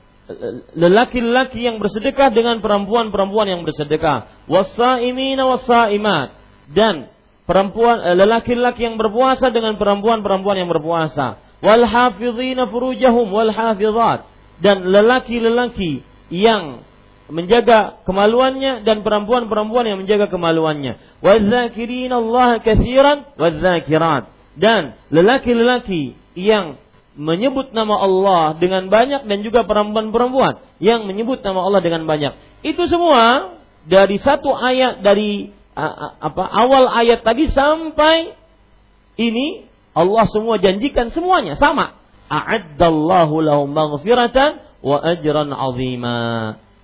lelaki-lelaki yang bersedekah dengan perempuan-perempuan yang bersedekah. Wasaimina wasaimat dan perempuan eh, lelaki-lelaki yang berpuasa dengan perempuan-perempuan yang berpuasa. Wal hafizina furujahum wal hafizat. Dan lelaki-lelaki yang menjaga kemaluannya dan perempuan-perempuan yang menjaga kemaluannya. Wadzakirin Allah katsiran dan lelaki-lelaki yang menyebut nama Allah dengan banyak dan juga perempuan-perempuan yang menyebut nama Allah dengan banyak. Itu semua dari satu ayat dari apa awal ayat tadi sampai ini Allah semua janjikan semuanya sama. A'addallahu lahum maghfiratan wa ajran azima.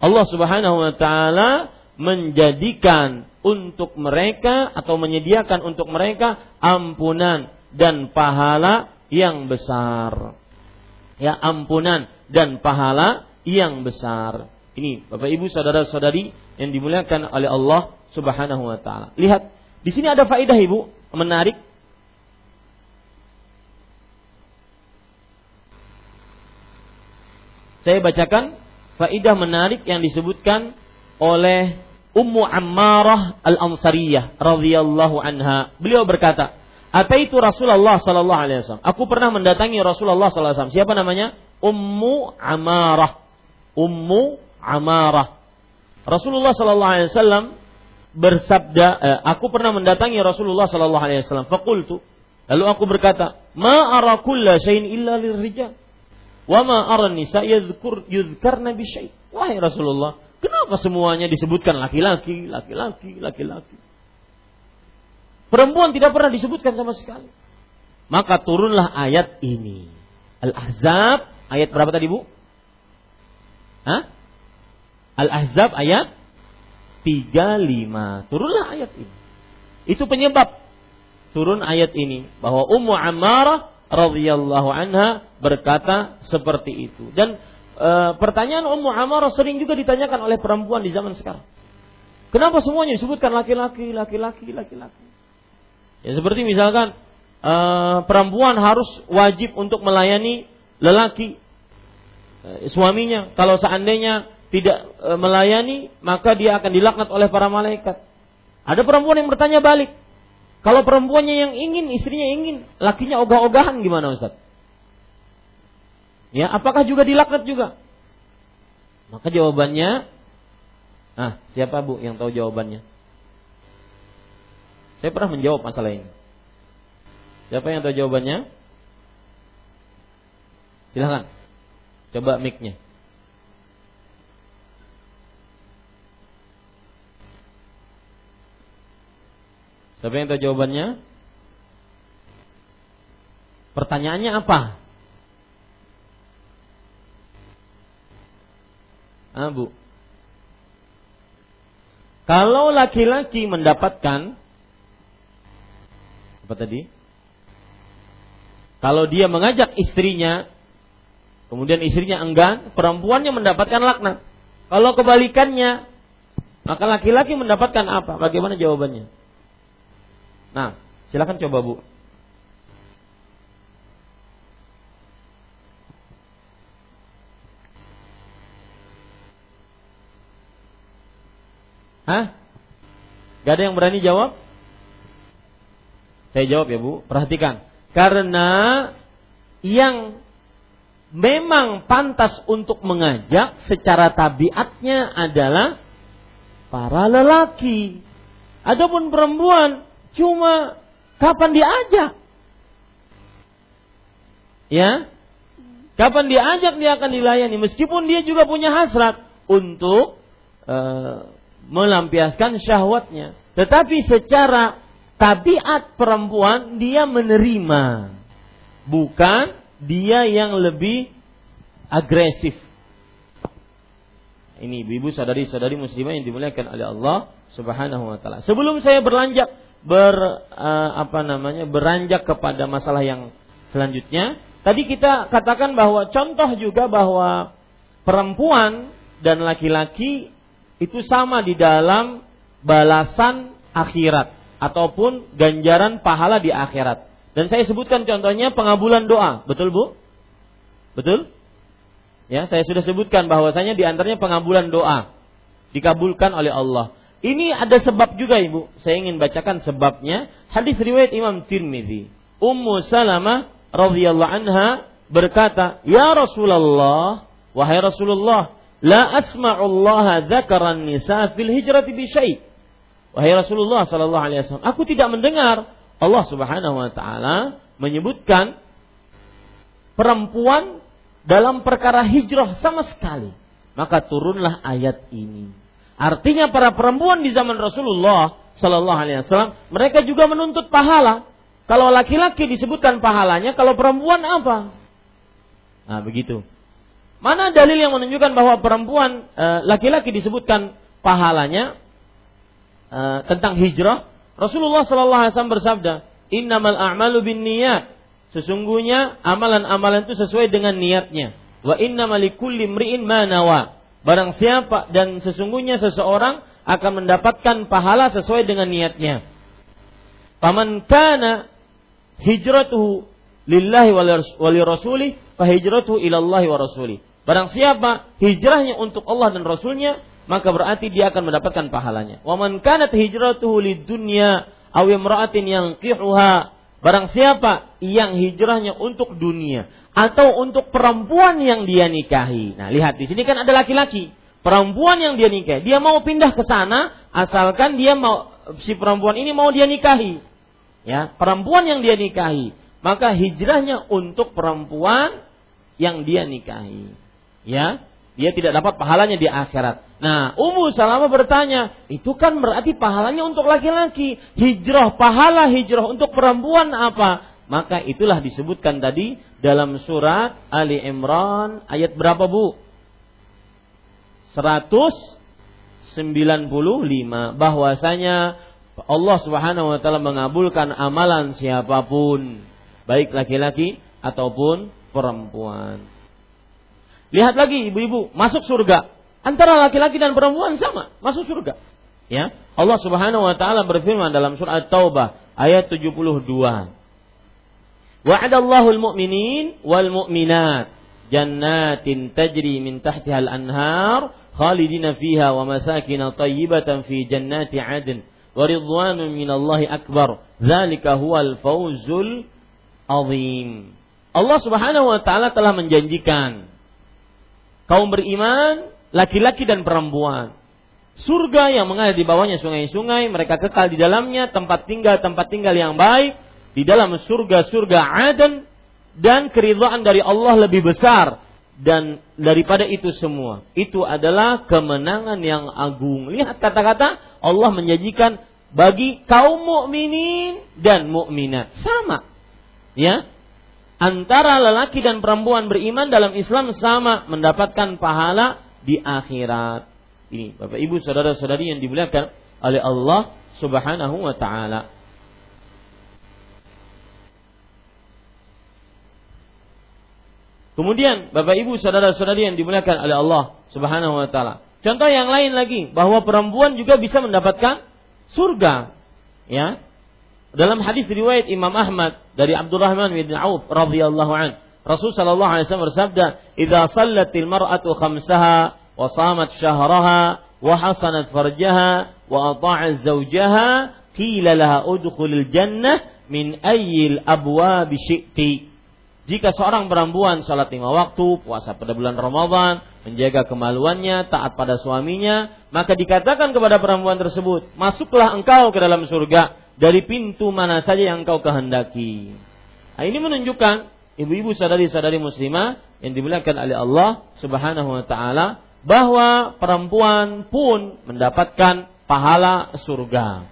Allah Subhanahu wa taala menjadikan untuk mereka atau menyediakan untuk mereka ampunan dan pahala yang besar. Ya, ampunan dan pahala yang besar. Ini Bapak Ibu saudara-saudari yang dimuliakan oleh Allah Subhanahu wa taala. Lihat, di sini ada faedah Ibu menarik. Saya bacakan faedah menarik yang disebutkan oleh Ummu Ammarah Al-Ansariyah radhiyallahu anha. Beliau berkata, itu Rasulullah sallallahu alaihi wasallam. Aku pernah mendatangi Rasulullah sallallahu alaihi wasallam. Siapa namanya? Ummu Amarah. Ummu Amarah. Rasulullah sallallahu alaihi wasallam bersabda, eh, aku pernah mendatangi Rasulullah sallallahu alaihi wasallam. Fakultu. Lalu aku berkata, "Ma ara kulla illa lirrijal." Wa ma ara nisa yadhkur yudhkarna bi syai'. Wahai Rasulullah, kenapa semuanya disebutkan laki-laki, laki-laki, laki-laki? Perempuan tidak pernah disebutkan sama sekali. Maka turunlah ayat ini. Al-Ahzab ayat berapa tadi Bu? Hah? Al-Ahzab ayat 35. Turunlah ayat ini. Itu penyebab turun ayat ini bahwa Ummu Ammarah radhiyallahu anha berkata seperti itu. Dan e, pertanyaan Ummu Ammarah sering juga ditanyakan oleh perempuan di zaman sekarang. Kenapa semuanya disebutkan laki-laki, laki-laki, laki-laki? Ya seperti misalkan uh, perempuan harus wajib untuk melayani lelaki uh, suaminya. Kalau seandainya tidak uh, melayani, maka dia akan dilaknat oleh para malaikat. Ada perempuan yang bertanya balik. Kalau perempuannya yang ingin, istrinya ingin, lakinya ogah-ogahan gimana Ustaz? Ya, apakah juga dilaknat juga? Maka jawabannya, ah siapa bu yang tahu jawabannya? Saya pernah menjawab masalah ini. Siapa yang tahu jawabannya? Silahkan. Coba mic-nya. Siapa yang tahu jawabannya? Pertanyaannya apa? Ah, Bu. Kalau laki-laki mendapatkan apa tadi? Kalau dia mengajak istrinya, kemudian istrinya enggan, perempuannya mendapatkan laknat. Kalau kebalikannya, maka laki-laki mendapatkan apa? Bagaimana jawabannya? Nah, silakan coba Bu. Hah? Gak ada yang berani jawab? Saya jawab ya Bu, perhatikan. Karena yang memang pantas untuk mengajak secara tabiatnya adalah para lelaki. Adapun perempuan cuma kapan diajak? Ya. Kapan diajak dia akan dilayani meskipun dia juga punya hasrat untuk uh, melampiaskan syahwatnya. Tetapi secara tabiat perempuan dia menerima, bukan dia yang lebih agresif. Ini ibu sadari-sadari muslimah yang dimuliakan oleh Allah Subhanahu wa taala. Sebelum saya berlanjut ber uh, apa namanya beranjak kepada masalah yang selanjutnya, tadi kita katakan bahwa contoh juga bahwa perempuan dan laki-laki itu sama di dalam balasan akhirat ataupun ganjaran pahala di akhirat. Dan saya sebutkan contohnya pengabulan doa, betul Bu? Betul? Ya, saya sudah sebutkan bahwasanya di antaranya pengabulan doa dikabulkan oleh Allah. Ini ada sebab juga Ibu. Saya ingin bacakan sebabnya. Hadis riwayat Imam Tirmidzi. Ummu Salamah radhiyallahu anha berkata, "Ya Rasulullah, wahai Rasulullah, la asma'u Allah dzakaran nisa fil hijrati bi syai'." Wahai Rasulullah sallallahu alaihi wasallam, aku tidak mendengar Allah Subhanahu wa taala menyebutkan perempuan dalam perkara hijrah sama sekali. Maka turunlah ayat ini. Artinya para perempuan di zaman Rasulullah Sallallahu Alaihi Wasallam mereka juga menuntut pahala. Kalau laki-laki disebutkan pahalanya, kalau perempuan apa? Nah begitu. Mana dalil yang menunjukkan bahwa perempuan eh, laki-laki disebutkan pahalanya eh, tentang hijrah? Rasulullah Sallallahu Alaihi Wasallam bersabda, Innamal a'malu bin niyat. Sesungguhnya amalan-amalan itu sesuai dengan niatnya. Wa inna malikulli mri'in. Barang siapa dan sesungguhnya seseorang akan mendapatkan pahala sesuai dengan niatnya. Paman kana hijratuhu lillahi wa li rasulih fa hijratuhu ila Allah wa rasulih. Barang siapa hijrahnya untuk Allah dan Rasulnya, maka berarti dia akan mendapatkan pahalanya. Wa man kanat hijratuhu lid dunya aw imra'atin yanqihuha Barang siapa yang hijrahnya untuk dunia atau untuk perempuan yang dia nikahi. Nah, lihat di sini kan ada laki-laki, perempuan yang dia nikahi. Dia mau pindah ke sana asalkan dia mau si perempuan ini mau dia nikahi. Ya, perempuan yang dia nikahi, maka hijrahnya untuk perempuan yang dia nikahi. Ya, dia tidak dapat pahalanya di akhirat. Nah, Ummu Salamah bertanya, itu kan berarti pahalanya untuk laki-laki. Hijrah, pahala hijrah untuk perempuan apa? Maka itulah disebutkan tadi dalam surat Ali Imran ayat berapa Bu? 195 bahwasanya Allah Subhanahu wa taala mengabulkan amalan siapa pun, baik laki-laki ataupun perempuan. Lihat lagi ibu-ibu masuk surga. Antara laki-laki dan perempuan sama, masuk surga. Ya. Allah Subhanahu wa taala berfirman dalam surah At-Taubah ayat 72. Wa'adallahu al-mu'minin wal mu'minat jannatin tajri min tahtiha al-anhar khalidina fiha wa masakin tayyibatan fi jannati 'adn wa ridwanun minallahi akbar dzalika huwal fawzul azim Allah Subhanahu wa taala telah menjanjikan kaum beriman, laki-laki dan perempuan. Surga yang mengalir di bawahnya sungai-sungai, mereka kekal di dalamnya, tempat tinggal tempat tinggal yang baik, di dalam surga-surga Aden dan keridhaan dari Allah lebih besar dan daripada itu semua. Itu adalah kemenangan yang agung. Lihat kata-kata Allah menjanjikan bagi kaum mukminin dan mukminat sama. Ya, antara lelaki dan perempuan beriman dalam Islam sama mendapatkan pahala di akhirat. Ini Bapak Ibu saudara-saudari yang dimuliakan oleh Allah Subhanahu wa taala. Kemudian Bapak Ibu saudara-saudari yang dimuliakan oleh Allah Subhanahu wa taala. Contoh yang lain lagi bahwa perempuan juga bisa mendapatkan surga. Ya, dalam hadis riwayat Imam Ahmad dari Abdurrahman bin Auf radhiyallahu an, Rasul sallallahu alaihi wasallam bersabda, "Idza sallatil mar'atu khamsaha wa shamat syahraha wa hasanat farjaha wa ata'at zawjaha, qila laha udkhulil jannah min ayyil abwabi syi'ti." Jika seorang perempuan salat lima waktu, puasa pada bulan Ramadan, menjaga kemaluannya, taat pada suaminya, maka dikatakan kepada perempuan tersebut, masuklah engkau ke dalam surga dari pintu mana saja yang kau kehendaki. Nah, ini menunjukkan ibu-ibu sadari-sadari muslimah yang dimuliakan oleh Allah Subhanahu wa taala bahwa perempuan pun mendapatkan pahala surga.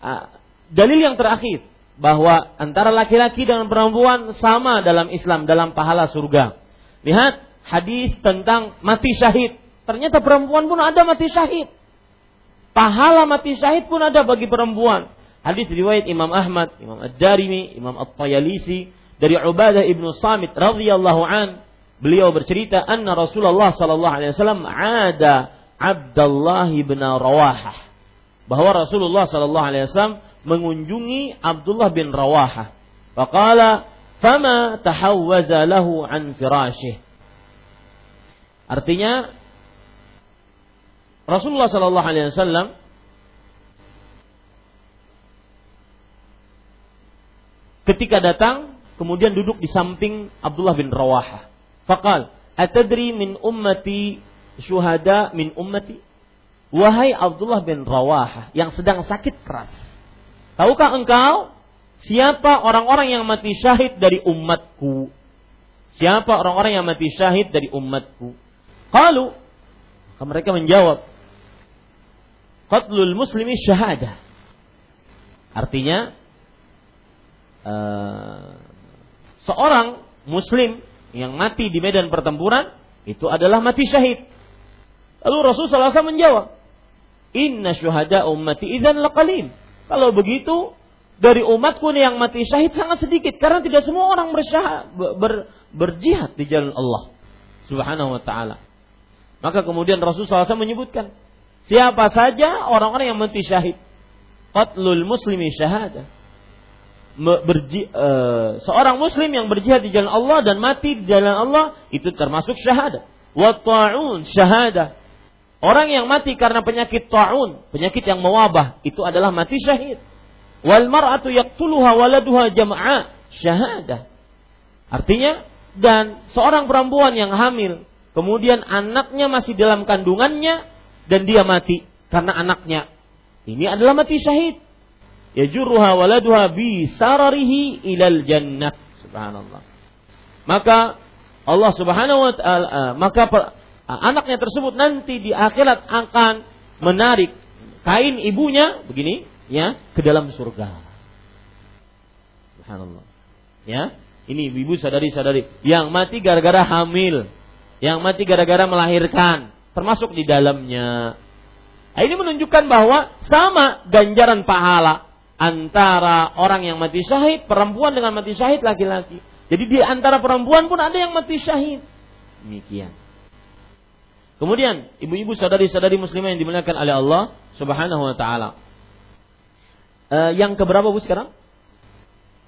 Ah, dalil yang terakhir bahwa antara laki-laki dan perempuan sama dalam Islam dalam pahala surga. Lihat hadis tentang mati syahid. Ternyata perempuan pun ada mati syahid. Pahala mati syahid pun ada bagi perempuan. Hadis riwayat Imam Ahmad, Imam Ad-Darimi, Imam At-Tayalisi dari Ubadah ibnu Samit radhiyallahu an beliau bercerita anna Rasulullah sallallahu alaihi wasallam ada Abdullah bin Rawahah bahwa Rasulullah sallallahu alaihi wasallam mengunjungi Abdullah bin Rawahah. Faqala fama tahawwaza lahu an firashih. Artinya Rasulullah sallallahu alaihi wasallam ketika datang kemudian duduk di samping Abdullah bin Rawaha. Fakal, atadri min ummati syuhada min ummati? Wahai Abdullah bin Rawaha yang sedang sakit keras. Tahukah engkau siapa orang-orang yang mati syahid dari umatku? Siapa orang-orang yang mati syahid dari umatku? Kalau mereka menjawab, qatlul muslimi syahadah. Artinya uh, seorang muslim yang mati di medan pertempuran itu adalah mati syahid. Lalu Rasulullah SAW menjawab, Inna syuhada ummati idzan laqalim. Kalau begitu, dari umatku yang mati syahid sangat sedikit karena tidak semua orang bersyahad, ber, berjihad di jalan Allah Subhanahu wa taala. Maka kemudian Rasulullah SAW menyebutkan siapa saja orang-orang yang mati syahid. Qatlul muslimi syahadah. Berji, uh, seorang muslim yang berjihad di jalan Allah dan mati di jalan Allah itu termasuk syahadah. Wa ta'un syahadah. Orang yang mati karena penyakit ta'un, penyakit yang mewabah, itu adalah mati syahid. Wal mar'atu yaqtuluha waladuha jama'a syahadah. Artinya dan seorang perempuan yang hamil kemudian anaknya masih dalam kandungannya dan dia mati karena anaknya. Ini adalah mati syahid. Yajuruha waladuha bi sararihi ilal jannah. Subhanallah. Maka Allah Subhanahu wa taala eh, maka anaknya tersebut nanti di akhirat akan menarik kain ibunya begini ya ke dalam surga. Subhanallah. Ya, ini ibu sadari-sadari yang mati gara-gara hamil, yang mati gara-gara melahirkan, termasuk di dalamnya. Nah, ini menunjukkan bahwa sama ganjaran pahala antara orang yang mati syahid, perempuan dengan mati syahid laki-laki. Jadi di antara perempuan pun ada yang mati syahid. Demikian. Kemudian, ibu-ibu sadari-sadari muslimah yang dimuliakan oleh Allah Subhanahu wa taala. Uh, yang keberapa Bu sekarang?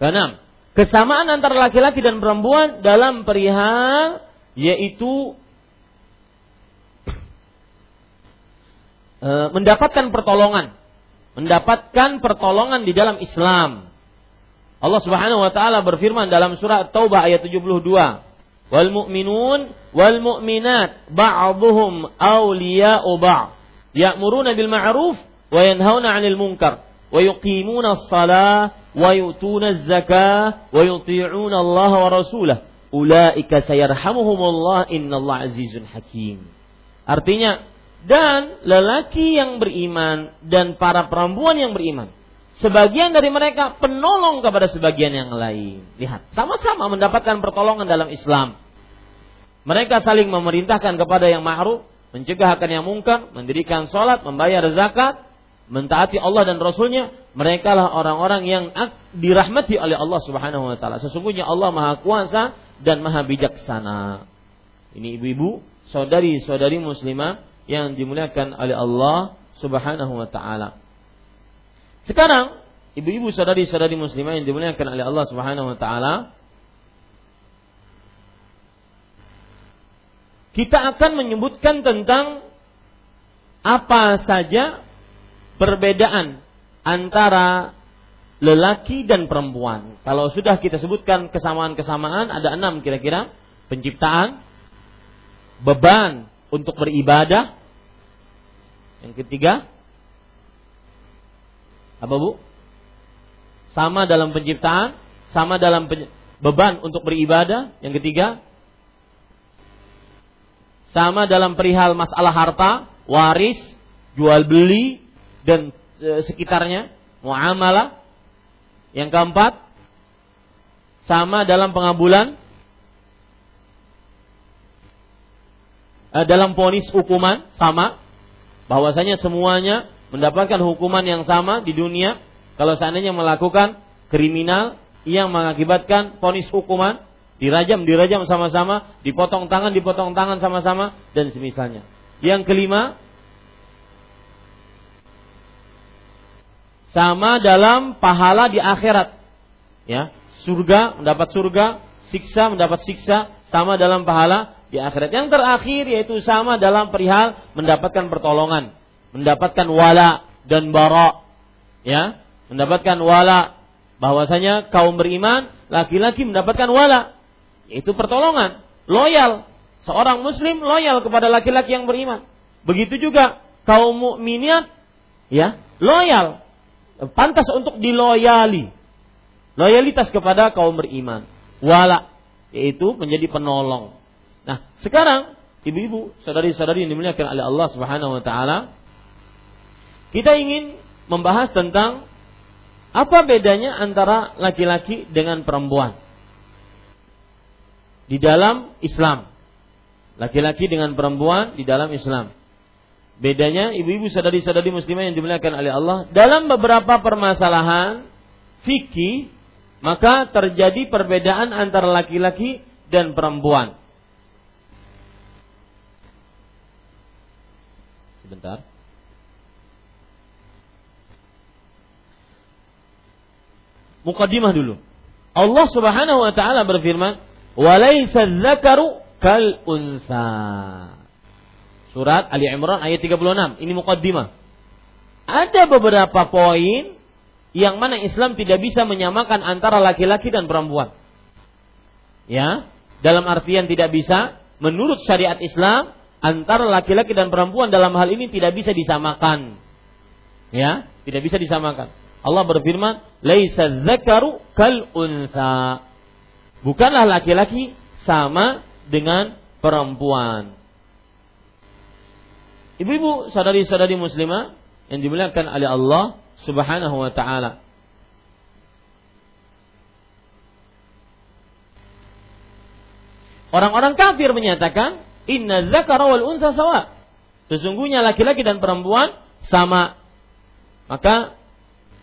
Keenam. Kesamaan antara laki-laki dan perempuan dalam perihal yaitu uh, mendapatkan pertolongan, mendapatkan pertolongan di dalam Islam. Allah Subhanahu wa taala berfirman dalam surah Taubah ayat 72. Wal mu'minun wal mu'minat ba'dhum awliya'u ba'd. Ya'muruna bil ma'ruf wa yanhauna 'anil munkar wa yuqimuna shalah wa yutuna az-zakah wa yuti'una Allah wa rasulah. Ulaika sayarhamuhumullah innallaha azizun hakim. Artinya dan lelaki yang beriman dan para perempuan yang beriman sebagian dari mereka penolong kepada sebagian yang lain. Lihat, sama-sama mendapatkan pertolongan dalam Islam. Mereka saling memerintahkan kepada yang ma'ruf, mencegah akan yang mungkar, mendirikan sholat, membayar zakat, mentaati Allah dan Rasulnya, mereka lah orang-orang yang dirahmati oleh Allah Subhanahu wa taala. Sesungguhnya Allah Maha Kuasa dan Maha Bijaksana. Ini ibu-ibu, saudari-saudari muslimah yang dimuliakan oleh Allah Subhanahu wa taala. Sekarang, ibu-ibu saudari-saudari muslimah yang dimuliakan oleh Allah Subhanahu wa taala, kita akan menyebutkan tentang apa saja perbedaan antara lelaki dan perempuan. Kalau sudah kita sebutkan kesamaan-kesamaan, ada enam kira-kira. Penciptaan, beban untuk beribadah. Yang ketiga, apa bu? Sama dalam penciptaan, sama dalam beban untuk beribadah. Yang ketiga, sama dalam perihal masalah harta, waris, jual beli, dan e, sekitarnya, muamalah. Yang keempat, sama dalam pengabulan dalam ponis hukuman sama. Bahwasanya semuanya mendapatkan hukuman yang sama di dunia. Kalau seandainya melakukan kriminal yang mengakibatkan ponis hukuman dirajam dirajam sama-sama dipotong tangan dipotong tangan sama-sama dan semisalnya. Yang kelima sama dalam pahala di akhirat. Ya, surga mendapat surga, siksa mendapat siksa, sama dalam pahala di akhirat. Yang terakhir yaitu sama dalam perihal mendapatkan pertolongan, mendapatkan wala dan bara. Ya, mendapatkan wala bahwasanya kaum beriman laki-laki mendapatkan wala yaitu pertolongan, loyal. Seorang muslim loyal kepada laki-laki yang beriman. Begitu juga kaum mukminat ya, loyal pantas untuk diloyali. Loyalitas kepada kaum beriman. Wala. yaitu menjadi penolong. Nah, sekarang ibu-ibu, saudari-saudari yang dimuliakan oleh Allah Subhanahu wa taala, kita ingin membahas tentang apa bedanya antara laki-laki dengan perempuan di dalam Islam. Laki-laki dengan perempuan di dalam Islam. Bedanya ibu-ibu sadari-sadari muslimah yang dimuliakan oleh Allah dalam beberapa permasalahan fikih maka terjadi perbedaan antara laki-laki dan perempuan. Sebentar. Mukadimah dulu. Allah Subhanahu wa taala berfirman, "Walaysa dzakaru kal unsa." Surat Ali Imran ayat 36. Ini mukaddimah. Ada beberapa poin yang mana Islam tidak bisa menyamakan antara laki-laki dan perempuan. Ya, dalam artian tidak bisa menurut syariat Islam antara laki-laki dan perempuan dalam hal ini tidak bisa disamakan. Ya, tidak bisa disamakan. Allah berfirman, "Laisa dzakaru kal unsa." Bukanlah laki-laki sama dengan perempuan. Ibu-ibu, saudari-saudari muslimah yang dimuliakan oleh Allah Subhanahu wa taala. Orang-orang kafir menyatakan inna dzakara wal unsa sawa. Sesungguhnya laki-laki dan perempuan sama. Maka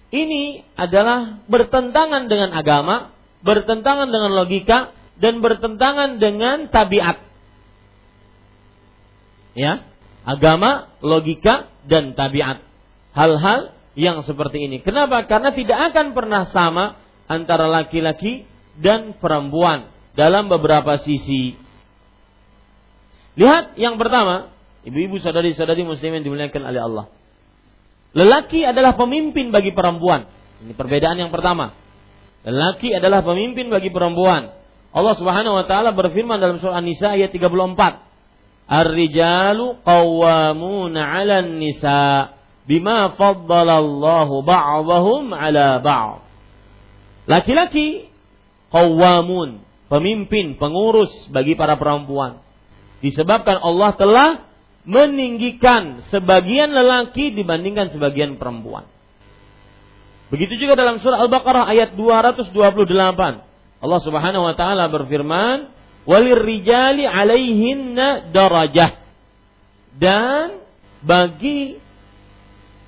ini adalah bertentangan dengan agama, bertentangan dengan logika dan bertentangan dengan tabiat. Ya, agama, logika, dan tabiat. Hal-hal yang seperti ini. Kenapa? Karena tidak akan pernah sama antara laki-laki dan perempuan dalam beberapa sisi. Lihat yang pertama, ibu-ibu sadari-sadari yang dimuliakan oleh Allah. Lelaki adalah pemimpin bagi perempuan. Ini perbedaan yang pertama. Lelaki adalah pemimpin bagi perempuan. Allah Subhanahu wa taala berfirman dalam surah An-Nisa ayat 34. Ar-rijalu qawwamuna 'alan nisa bima faddalallahu ba'dahum 'ala ba'd. Laki-laki qawwamun, pemimpin, pengurus bagi para perempuan. Disebabkan Allah telah meninggikan sebagian lelaki dibandingkan sebagian perempuan. Begitu juga dalam surah Al-Baqarah ayat 228. Allah Subhanahu wa taala berfirman, walir rijali alaihinna darajah dan bagi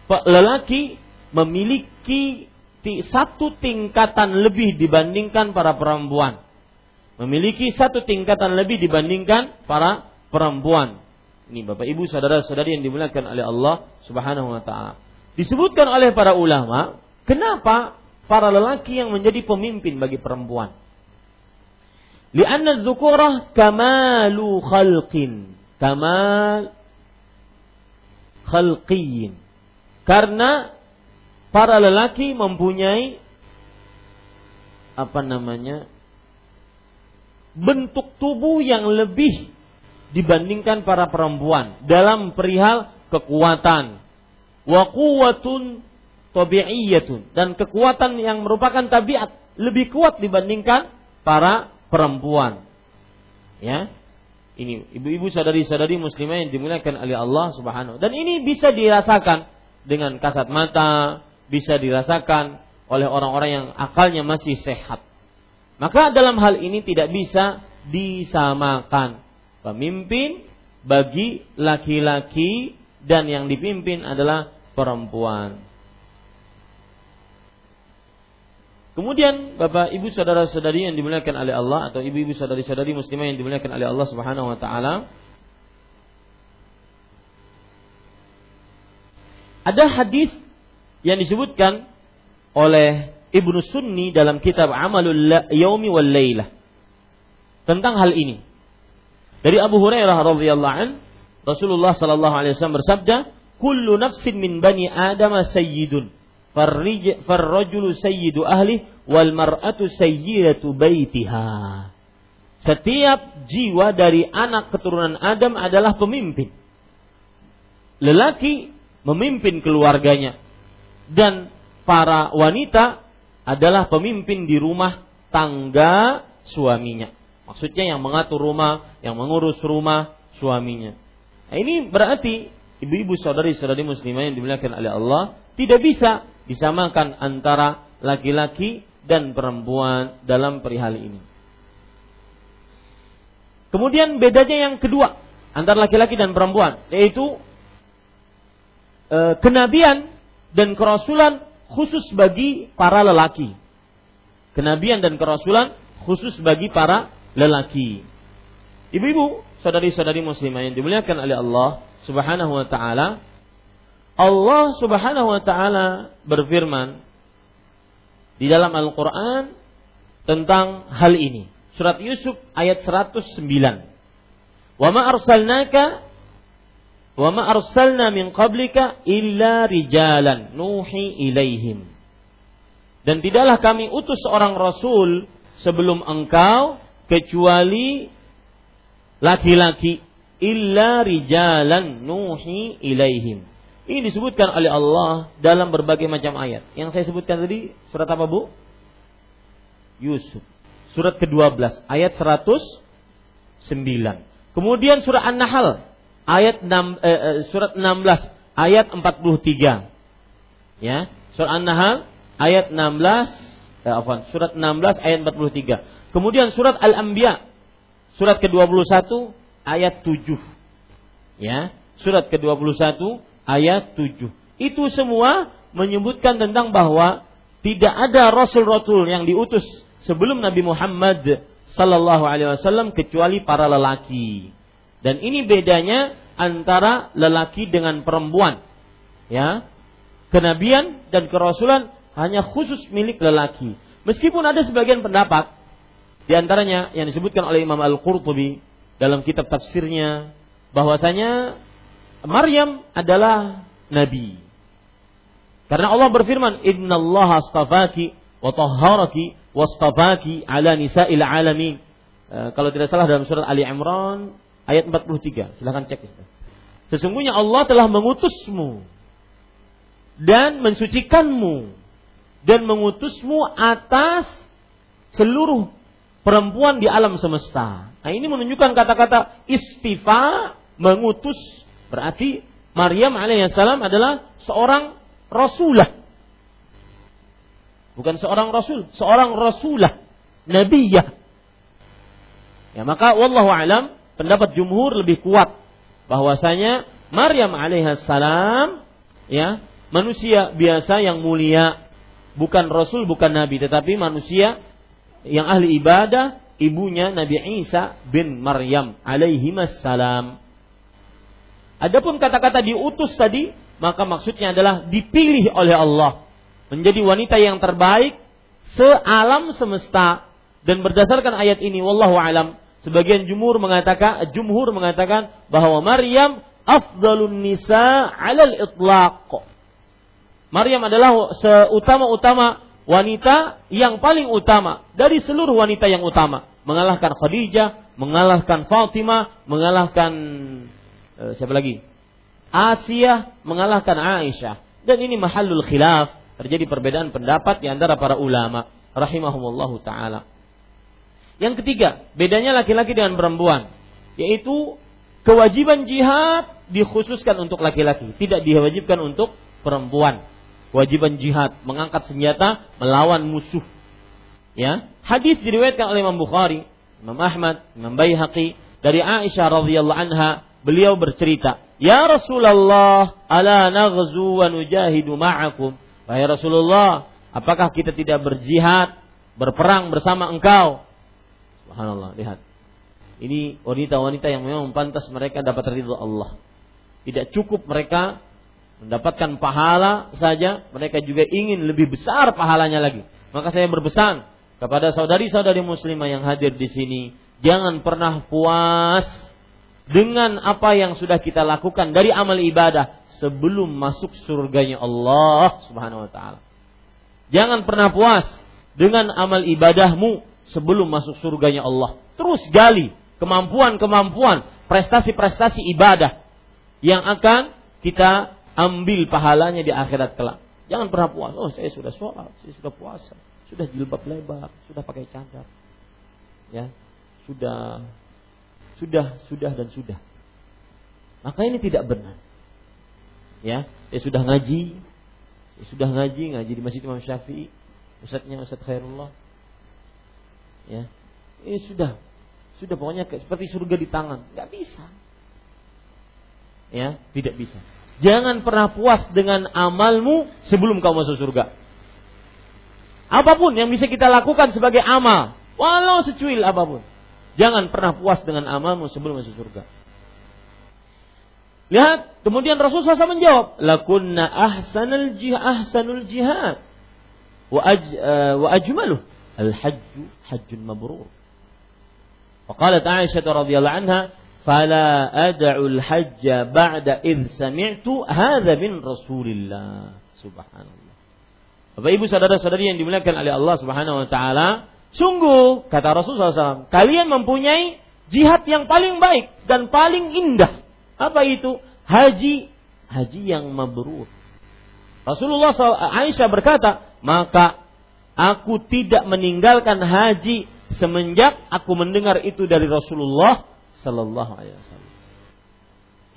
lelaki memiliki satu tingkatan lebih dibandingkan para perempuan. Memiliki satu tingkatan lebih dibandingkan para perempuan. Ini Bapak Ibu saudara-saudari yang dimuliakan oleh Allah Subhanahu wa taala. Disebutkan oleh para ulama, kenapa para lelaki yang menjadi pemimpin bagi perempuan? Lianna dzukurah kamalu khalqin. Kamal khalqiyin. Karena para lelaki mempunyai apa namanya bentuk tubuh yang lebih dibandingkan para perempuan dalam perihal kekuatan wa quwwatun tabi'iyatun dan kekuatan yang merupakan tabiat lebih kuat dibandingkan para perempuan. Ya. Ini ibu-ibu sadari-sadari muslimah yang dimuliakan oleh Allah Subhanahu. Dan ini bisa dirasakan dengan kasat mata, bisa dirasakan oleh orang-orang yang akalnya masih sehat. Maka dalam hal ini tidak bisa disamakan pemimpin bagi laki-laki dan yang dipimpin adalah perempuan. Kemudian Bapak Ibu saudara-saudari yang dimuliakan oleh Allah atau ibu-ibu saudari-saudari muslimah yang dimuliakan oleh Allah Subhanahu wa taala Ada hadis yang disebutkan oleh Ibnu Sunni dalam kitab Amalul Yaumi wal Lailah tentang hal ini. Dari Abu Hurairah radhiyallahu an Rasulullah sallallahu alaihi wasallam bersabda, "Kullu nafsin min bani Adam sayyidun." farrajulu sayyidu ahli wal mar'atu sayyidatu baitiha. Setiap jiwa dari anak keturunan Adam adalah pemimpin. Lelaki memimpin keluarganya dan para wanita adalah pemimpin di rumah tangga suaminya. Maksudnya yang mengatur rumah, yang mengurus rumah suaminya. Nah, ini berarti ibu-ibu saudari-saudari muslimah yang dimuliakan oleh Allah tidak bisa disamakan antara laki-laki dan perempuan dalam perihal ini. Kemudian bedanya yang kedua antara laki-laki dan perempuan yaitu e, kenabian dan kerasulan khusus bagi para lelaki. Kenabian dan kerasulan khusus bagi para lelaki. Ibu-ibu, saudari-saudari muslimah yang dimuliakan oleh Allah Subhanahu wa taala, Allah Subhanahu wa taala berfirman di dalam Al-Qur'an tentang hal ini. Surat Yusuf ayat 109. Wa ma arsalnaka wa ma arsalna min qablika illa rijalan nuhi ilaihim. Dan tidaklah kami utus seorang rasul sebelum engkau kecuali laki-laki illa rijalan nuhi ilaihim. Ini disebutkan oleh Allah dalam berbagai macam ayat. Yang saya sebutkan tadi surat apa Bu? Yusuf. Surat ke-12 ayat 109. Kemudian surat An-Nahl ayat 6 eh, eh, surat 16 ayat 43. Ya, surat An-Nahl ayat 16 eh, afwan, surat 16 ayat 43. Kemudian surat Al-Anbiya surat ke-21 ayat 7. Ya, surat ke-21 ayat 7. Itu semua menyebutkan tentang bahwa tidak ada rasul-rasul yang diutus sebelum Nabi Muhammad sallallahu alaihi wasallam kecuali para lelaki. Dan ini bedanya antara lelaki dengan perempuan. Ya. Kenabian dan kerasulan hanya khusus milik lelaki. Meskipun ada sebagian pendapat di antaranya yang disebutkan oleh Imam Al-Qurtubi dalam kitab tafsirnya bahwasanya Maryam adalah nabi. Karena Allah berfirman, "Innallaha astafaki wa tahharaki wastafaki ala nisa'il alamin." E, kalau tidak salah dalam surat Ali Imran ayat 43. Silahkan cek itu. Sesungguhnya Allah telah mengutusmu dan mensucikanmu dan mengutusmu atas seluruh perempuan di alam semesta. Nah, ini menunjukkan kata-kata istifa mengutus berarti Maryam alaihissalam adalah seorang rasulah. Bukan seorang rasul, seorang rasulah, nabiyah. Ya, maka wallahu alam pendapat jumhur lebih kuat. Bahwasanya Maryam alaihissalam ya manusia biasa yang mulia. Bukan rasul bukan nabi tetapi manusia yang ahli ibadah ibunya Nabi Isa bin Maryam alaihi salam. Adapun kata-kata diutus tadi, maka maksudnya adalah dipilih oleh Allah menjadi wanita yang terbaik sealam semesta. Dan berdasarkan ayat ini wallahu alam sebagian jumhur mengatakan jumhur mengatakan bahwa Maryam afdalun nisa 'alal itlaq. Maryam adalah seutama-utama wanita yang paling utama dari seluruh wanita yang utama, mengalahkan Khadijah, mengalahkan Fatimah, mengalahkan uh, siapa lagi? Asia mengalahkan Aisyah. Dan ini mahallul khilaf, terjadi perbedaan pendapat di antara para ulama rahimahumullahu taala. Yang ketiga, bedanya laki-laki dengan perempuan, yaitu kewajiban jihad dikhususkan untuk laki-laki, tidak diwajibkan untuk perempuan. Kewajiban jihad, mengangkat senjata melawan musuh. Ya, hadis diriwayatkan oleh Imam Bukhari, Imam Ahmad, Imam Baihaqi dari Aisyah radhiyallahu anha, beliau bercerita, Ya Rasulullah, ala naghzu wa nujahidu ma'akum. Wahai Rasulullah, apakah kita tidak berjihad, berperang bersama engkau? Subhanallah, lihat. Ini wanita-wanita yang memang pantas mereka dapat ridho Allah. Tidak cukup mereka mendapatkan pahala saja, mereka juga ingin lebih besar pahalanya lagi. Maka saya berpesan kepada saudari-saudari muslimah yang hadir di sini, jangan pernah puas dengan apa yang sudah kita lakukan dari amal ibadah sebelum masuk surganya Allah Subhanahu wa taala. Jangan pernah puas dengan amal ibadahmu sebelum masuk surganya Allah. Terus gali kemampuan-kemampuan, prestasi-prestasi ibadah yang akan kita ambil pahalanya di akhirat kelak. Jangan pernah puas. Oh, saya sudah sholat, saya sudah puasa, sudah jilbab lebar, sudah pakai cadar. Ya, sudah sudah sudah dan sudah. Maka ini tidak benar. Ya, dia sudah ngaji, dia sudah ngaji, ngaji di Masjid Imam Syafi'i, Ustadznya Ustadz Khairullah. Ya, ini sudah, sudah pokoknya seperti surga di tangan, nggak bisa. Ya, tidak bisa. Jangan pernah puas dengan amalmu sebelum kau masuk surga. Apa pun yang bisa kita lakukan sebagai amal, walau secuil apa pun. Jangan pernah puas dengan amalmu sebelum masuk surga. Lihat, kemudian Rasulullah SAW menjawab, "Lakunna ahsanul jihad, ahsanul jihad wa, aj, uh, wa ajmaluh al-hajju hajjun mabrur." Faqalat Aisyah radhiyallahu anha, "Fala ad'u al-hajja ba'da id sami'tu hadha min Rasulillah." Subhanallah. Bapak Ibu saudara-saudari yang dimuliakan oleh Allah Subhanahu wa taala, sungguh kata Rasulullah SAW, kalian mempunyai jihad yang paling baik dan paling indah. Apa itu? Haji, haji yang mabrur. Rasulullah SAW, Aisyah berkata, maka aku tidak meninggalkan haji semenjak aku mendengar itu dari Rasulullah Sallallahu Alaihi Wasallam.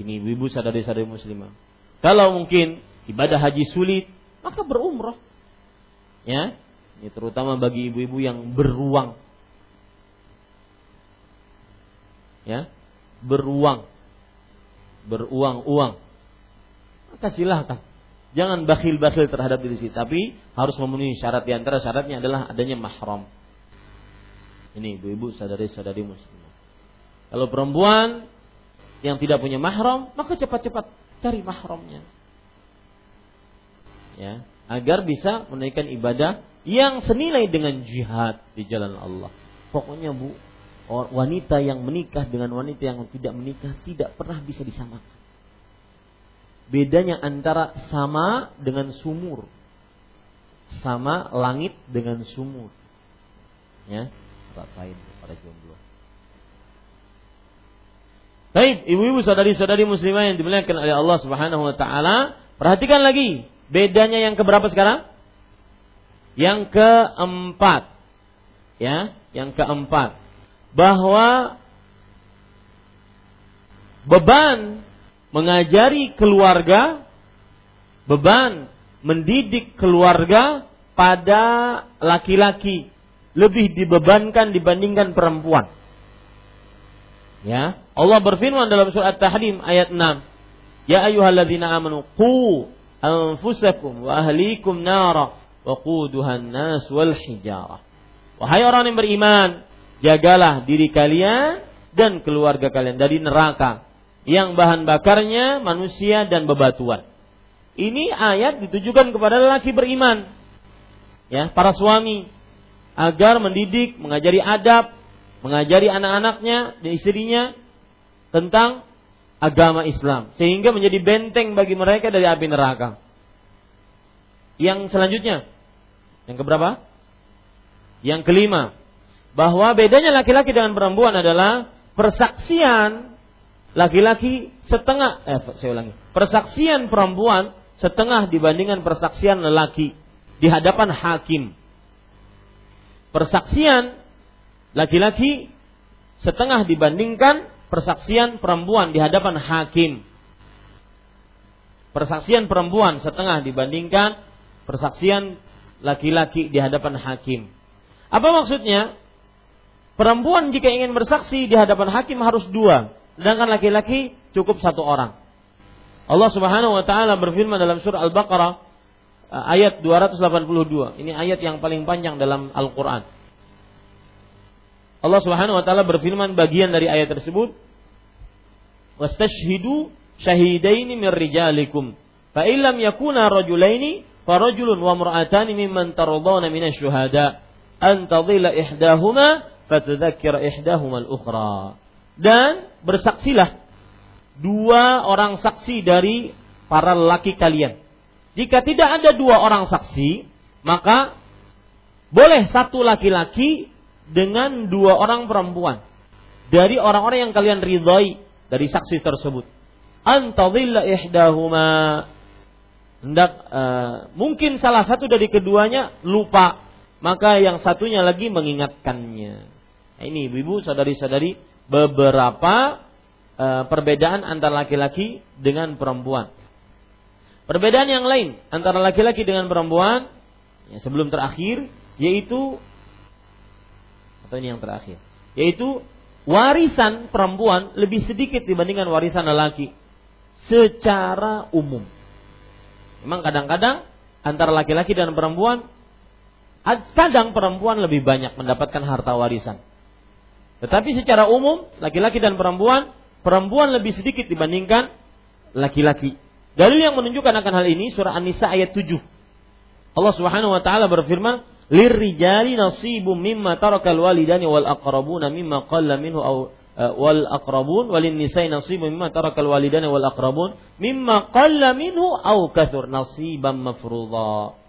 Ini ibu sadari-sadari muslimah. Kalau mungkin ibadah haji sulit, maka berumrah. Ya ini terutama bagi ibu-ibu yang beruang. Ya beruang. Beruang-uang. Maka silahkan jangan bakhil-bakhil terhadap diri sendiri tapi harus memenuhi syarat di antara syaratnya adalah adanya mahram ini ibu-ibu sadari-sadari muslimah kalau perempuan yang tidak punya mahram maka cepat-cepat cari mahramnya ya agar bisa menaikkan ibadah yang senilai dengan jihad di jalan Allah. Pokoknya Bu, wanita yang menikah dengan wanita yang tidak menikah tidak pernah bisa disamakan. Bedanya antara sama dengan sumur. Sama langit dengan sumur. Ya, rasain para jomblo. Baik, ibu-ibu saudari-saudari muslimah yang dimuliakan oleh Allah Subhanahu wa taala, perhatikan lagi Bedanya yang keberapa sekarang? Yang keempat. Ya, yang keempat. Bahwa beban mengajari keluarga, beban mendidik keluarga pada laki-laki lebih dibebankan dibandingkan perempuan. Ya, Allah berfirman dalam surat Tahrim ayat 6. Ya ayyuhalladzina amanu qu anfusakum wa ahlikum nara wa quduhan nas wal hijarah. Wahai orang yang beriman, jagalah diri kalian dan keluarga kalian dari neraka yang bahan bakarnya manusia dan bebatuan. Ini ayat ditujukan kepada lelaki beriman. Ya, para suami agar mendidik, mengajari adab, mengajari anak-anaknya dan istrinya tentang agama Islam sehingga menjadi benteng bagi mereka dari api neraka. Yang selanjutnya, yang keberapa? Yang kelima, bahwa bedanya laki-laki dengan perempuan adalah persaksian laki-laki setengah eh saya ulangi. Persaksian perempuan setengah dibandingkan persaksian lelaki di hadapan hakim. Persaksian laki-laki setengah dibandingkan persaksian perempuan di hadapan hakim. Persaksian perempuan setengah dibandingkan persaksian laki-laki di hadapan hakim. Apa maksudnya? Perempuan jika ingin bersaksi di hadapan hakim harus dua, sedangkan laki-laki cukup satu orang. Allah Subhanahu wa taala berfirman dalam surah Al-Baqarah eh, ayat 282. Ini ayat yang paling panjang dalam Al-Qur'an. Allah Subhanahu wa taala berfirman bagian dari ayat tersebut, "Wastashhidu syahidaini mir rijalikum, fa illam yakuna rajulaini farajulun wa mar'atani mimman taradawna minasy syuhada an tadhilla ihdahuma fatadhakkira ihdahuma al-ukhra. Dan bersaksilah dua orang saksi dari para lelaki kalian. Jika tidak ada dua orang saksi, maka boleh satu laki-laki dengan dua orang perempuan dari orang-orang yang kalian ridhoi dari saksi tersebut. Antadilla ihdahuma hendak uh, mungkin salah satu dari keduanya lupa, maka yang satunya lagi mengingatkannya. Ini ibu-ibu, saudari-saudari, beberapa uh, perbedaan antara laki-laki dengan perempuan. Perbedaan yang lain antara laki-laki dengan perempuan ya, sebelum terakhir yaitu atau ini yang terakhir yaitu warisan perempuan lebih sedikit dibandingkan warisan lelaki secara umum. Memang kadang-kadang antara laki-laki dan perempuan kadang perempuan lebih banyak mendapatkan harta warisan. Tetapi secara umum laki-laki dan perempuan perempuan lebih sedikit dibandingkan laki-laki. Dalil yang menunjukkan akan hal ini surah An-Nisa ayat 7. Allah Subhanahu wa taala berfirman, "Lirrijali nasibum mimma tarakal walidani wal aqrabuna mimma qalla minhu aw uh, wal aqrabun walin nisa'i nasibum mimma tarakal walidani wal aqrabun mimma qalla minhu aw kathur nasiban mafruḍa."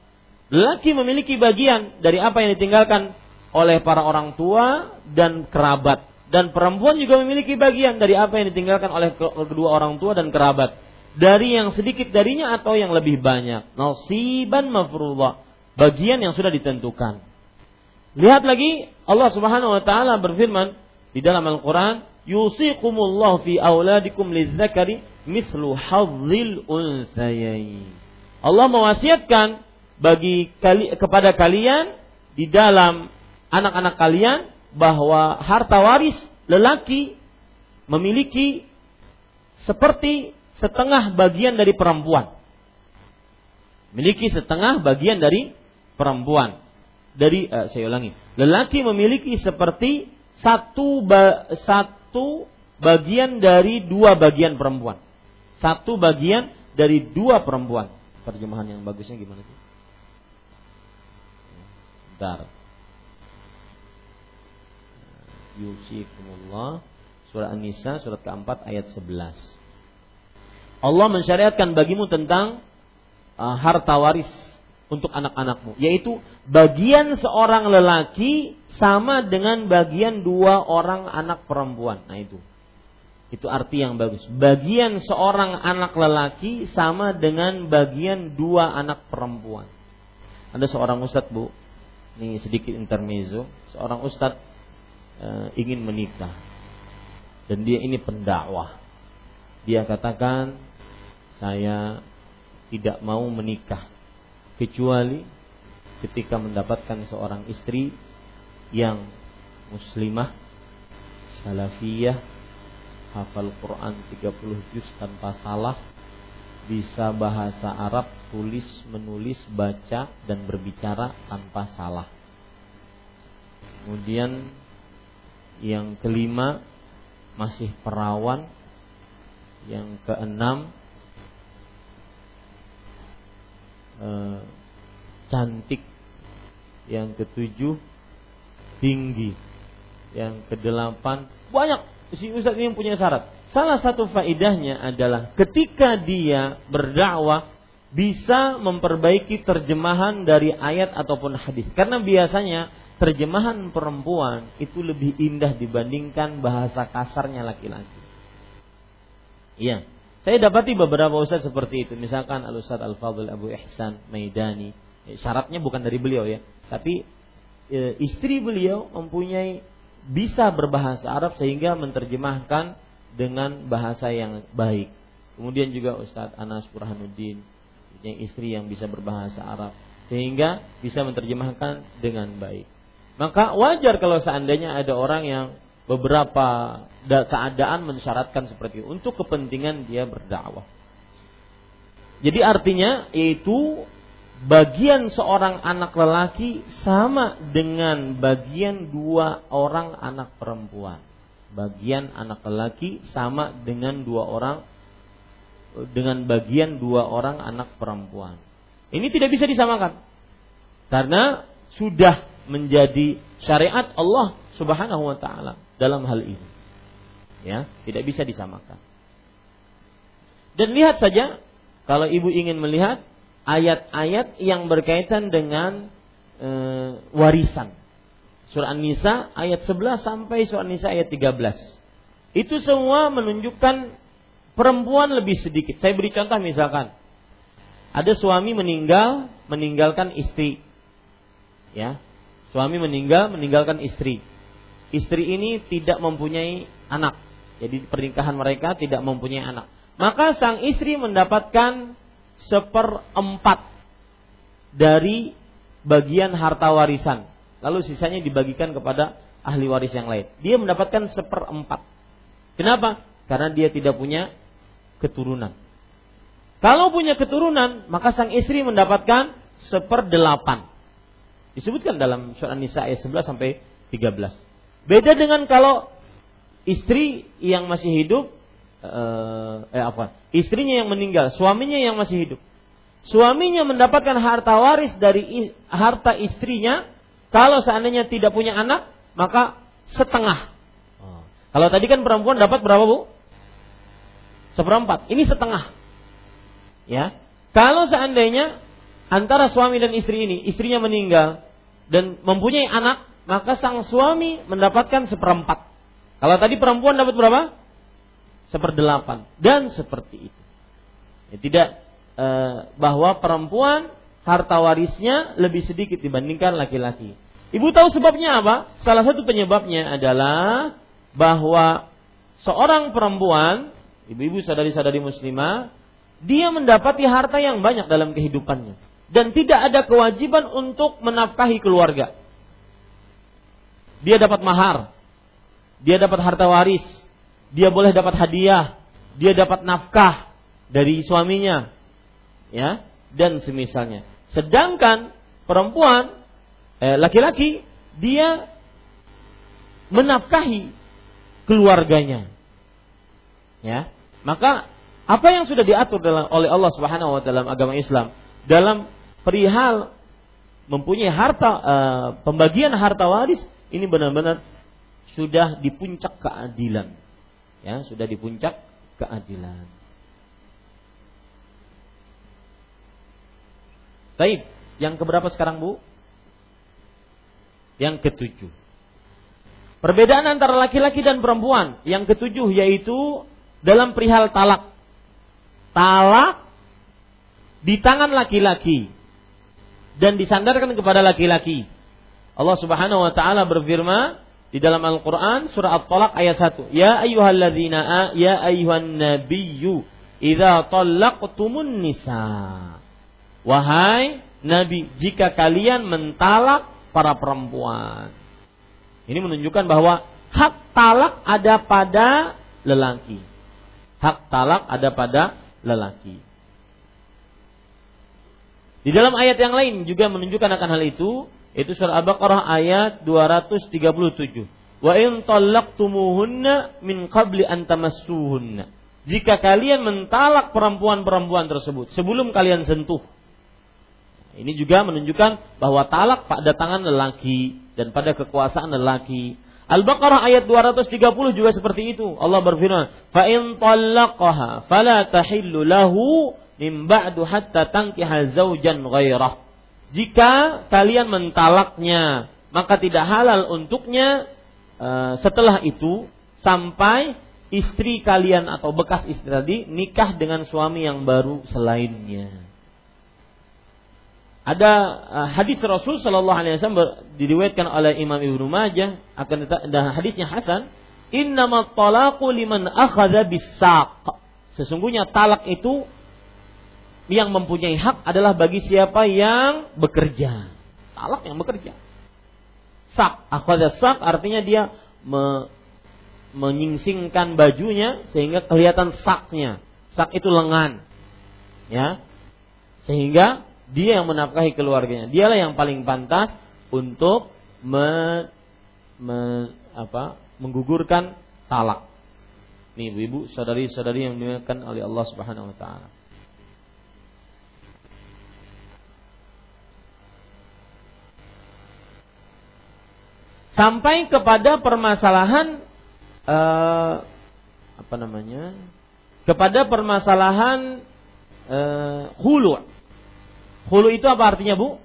Laki memiliki bagian dari apa yang ditinggalkan oleh para orang tua dan kerabat dan perempuan juga memiliki bagian dari apa yang ditinggalkan oleh kedua orang tua dan kerabat dari yang sedikit darinya atau yang lebih banyak. Nasiban mafruḍah. Bagian yang sudah ditentukan. Lihat lagi Allah Subhanahu wa taala berfirman di dalam Al-Qur'an, "Yusikumullahu fi auladikum lizzakari mislu hadzil unsayain." Allah mewasiatkan bagi kepada kalian di dalam anak-anak kalian bahwa harta waris lelaki memiliki seperti setengah bagian dari perempuan. Memiliki setengah bagian dari perempuan. Dari uh, saya ulangi, lelaki memiliki seperti satu ba, satu bagian dari dua bagian perempuan. Satu bagian dari dua perempuan. Terjemahan yang bagusnya gimana sih? Bentar. Yusikumullah Surah An-Nisa surat keempat ayat 11 Allah mensyariatkan bagimu tentang uh, harta waris untuk anak-anakmu, yaitu bagian seorang lelaki sama dengan bagian dua orang anak perempuan. Nah itu. Itu arti yang bagus. Bagian seorang anak lelaki sama dengan bagian dua anak perempuan. Ada seorang ustadz bu, ini sedikit intermezzo. Seorang ustadz uh, ingin menikah. Dan dia ini pendakwah. Dia katakan saya tidak mau menikah. Kecuali ketika mendapatkan seorang istri yang muslimah salafiyah hafal Quran 30 juz tanpa salah bisa bahasa Arab tulis menulis baca dan berbicara tanpa salah. Kemudian yang kelima masih perawan yang keenam Eh, cantik, yang ketujuh tinggi, yang kedelapan banyak si ustadz ini punya syarat. Salah satu faidahnya adalah ketika dia berdakwah bisa memperbaiki terjemahan dari ayat ataupun hadis. Karena biasanya terjemahan perempuan itu lebih indah dibandingkan bahasa kasarnya laki-laki. Iya. Saya dapati beberapa ustaz seperti itu. Misalkan Al Ustaz Al Fadl Abu Ihsan Maidani. Ya, syaratnya bukan dari beliau ya, tapi e, istri beliau mempunyai bisa berbahasa Arab sehingga menerjemahkan dengan bahasa yang baik. Kemudian juga Ustaz Anas Burhanuddin yang istri yang bisa berbahasa Arab sehingga bisa menerjemahkan dengan baik. Maka wajar kalau seandainya ada orang yang beberapa keadaan mensyaratkan seperti itu untuk kepentingan dia berdakwah. Jadi artinya yaitu bagian seorang anak lelaki sama dengan bagian dua orang anak perempuan. Bagian anak lelaki sama dengan dua orang dengan bagian dua orang anak perempuan. Ini tidak bisa disamakan. Karena sudah menjadi syariat Allah Subhanahu wa taala dalam hal ini. Ya, tidak bisa disamakan. Dan lihat saja kalau ibu ingin melihat ayat-ayat yang berkaitan dengan e, warisan. Surah An-Nisa ayat 11 sampai surah An-Nisa ayat 13. Itu semua menunjukkan perempuan lebih sedikit. Saya beri contoh misalkan ada suami meninggal meninggalkan istri. Ya. Suami meninggal meninggalkan istri istri ini tidak mempunyai anak. Jadi pernikahan mereka tidak mempunyai anak. Maka sang istri mendapatkan seperempat dari bagian harta warisan. Lalu sisanya dibagikan kepada ahli waris yang lain. Dia mendapatkan seperempat. Kenapa? Karena dia tidak punya keturunan. Kalau punya keturunan, maka sang istri mendapatkan seperdelapan. Disebutkan dalam surat Nisa ayat 11 sampai 13. Beda dengan kalau istri yang masih hidup eh, eh apa? Istrinya yang meninggal, suaminya yang masih hidup. Suaminya mendapatkan harta waris dari harta istrinya kalau seandainya tidak punya anak, maka setengah. Oh. Kalau tadi kan perempuan dapat berapa, Bu? Seperempat. Ini setengah. Ya. Kalau seandainya antara suami dan istri ini, istrinya meninggal dan mempunyai anak, maka sang suami mendapatkan seperempat. Kalau tadi perempuan dapat berapa? Seperdelapan. Dan seperti itu. Ya, tidak e, bahwa perempuan harta warisnya lebih sedikit dibandingkan laki-laki. Ibu tahu sebabnya apa? Salah satu penyebabnya adalah bahwa seorang perempuan, ibu-ibu sadari-sadari muslimah, dia mendapati harta yang banyak dalam kehidupannya dan tidak ada kewajiban untuk menafkahi keluarga. Dia dapat mahar, dia dapat harta waris, dia boleh dapat hadiah, dia dapat nafkah dari suaminya, ya, dan semisalnya. Sedangkan perempuan, eh, laki-laki, dia menafkahi keluarganya, ya. Maka apa yang sudah diatur dalam, oleh Allah Subhanahu wa taala dalam agama Islam dalam perihal mempunyai harta uh, pembagian harta waris ini benar-benar sudah di puncak keadilan. Ya, sudah di puncak keadilan. Baik, yang keberapa sekarang Bu? Yang ketujuh. Perbedaan antara laki-laki dan perempuan. Yang ketujuh yaitu dalam perihal talak. Talak di tangan laki-laki dan disandarkan kepada laki-laki. Allah Subhanahu wa taala berfirman di dalam Al-Qur'an surah At-Talaq ayat 1. Ya ayyuhalladzina ya ayyuhan nabiyyu idza talaqtumun nisa. Wahai nabi, jika kalian mentalak para perempuan. Ini menunjukkan bahwa hak talak ada pada lelaki. Hak talak ada pada lelaki. Di dalam ayat yang lain juga menunjukkan akan hal itu, itu surah Al-Baqarah ayat 237. Wa in talaqtumuhunna min qabli an tamassuhunna. Jika kalian mentalak perempuan-perempuan tersebut sebelum kalian sentuh. Ini juga menunjukkan bahwa talak pada tangan lelaki dan pada kekuasaan lelaki. Al-Baqarah ayat 230 juga seperti itu. Allah berfirman, "Fa in talaqaha fala tahillu lahu min ba'du hatta tankiha zaujan ghairah." Jika kalian mentalaknya, maka tidak halal untuknya uh, setelah itu sampai istri kalian atau bekas istri tadi nikah dengan suami yang baru selainnya. Ada uh, hadis Rasul Shallallahu Alaihi Wasallam diriwayatkan oleh Imam Ibnu Majah akan dan hadisnya Hasan. Talaqu liman akhadha bisaq. Sesungguhnya talak itu yang mempunyai hak adalah bagi siapa yang bekerja. Talak yang bekerja. Sak, akhadha sak artinya dia me, menyingsingkan bajunya sehingga kelihatan saknya. Sak itu lengan. Ya. Sehingga dia yang menafkahi keluarganya. Dialah yang paling pantas untuk me, me, apa, menggugurkan talak. Nih ibu-ibu, saudari-saudari yang dimuliakan oleh Allah Subhanahu wa taala. Sampai kepada permasalahan uh, apa namanya? Kepada permasalahan uh, hulu. Hulu itu apa artinya bu?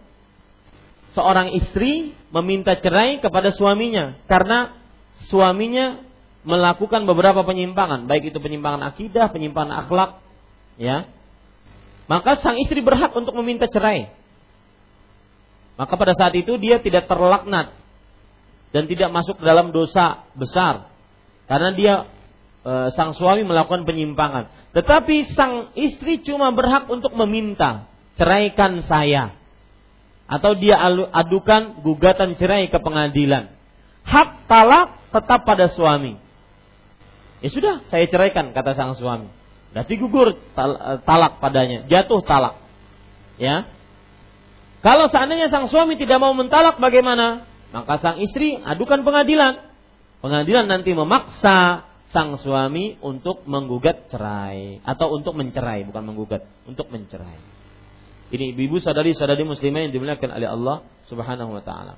Seorang istri meminta cerai kepada suaminya karena suaminya melakukan beberapa penyimpangan baik itu penyimpangan akidah penyimpangan akhlak ya. Maka sang istri berhak untuk meminta cerai. Maka pada saat itu dia tidak terlaknat dan tidak masuk dalam dosa besar karena dia e, sang suami melakukan penyimpangan. Tetapi sang istri cuma berhak untuk meminta ceraikan saya atau dia adukan gugatan cerai ke pengadilan. Hak talak tetap pada suami. Ya sudah, saya ceraikan kata sang suami. Berarti gugur talak padanya, jatuh talak. Ya. Kalau seandainya sang suami tidak mau mentalak bagaimana? Maka sang istri adukan pengadilan. Pengadilan nanti memaksa sang suami untuk menggugat cerai atau untuk mencerai, bukan menggugat, untuk mencerai. Ini ibu-ibu sadari-sadari muslimah yang dimuliakan oleh Allah Subhanahu wa taala.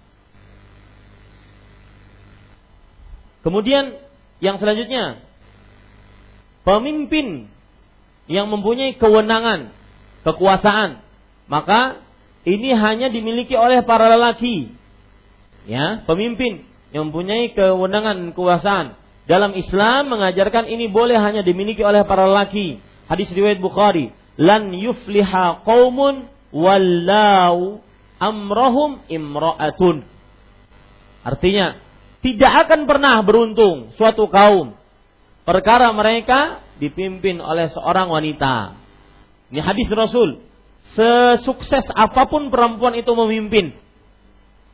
Kemudian yang selanjutnya pemimpin yang mempunyai kewenangan, kekuasaan, maka ini hanya dimiliki oleh para lelaki. Ya, pemimpin yang mempunyai kewenangan kekuasaan. Dalam Islam mengajarkan ini boleh hanya dimiliki oleh para lelaki. Hadis riwayat Bukhari, "Lan yufliha qaumun wallau amrahum imra'atun." Artinya, tidak akan pernah beruntung suatu kaum perkara mereka dipimpin oleh seorang wanita. Ini hadis Rasul. Sesukses apa pun perempuan itu memimpin,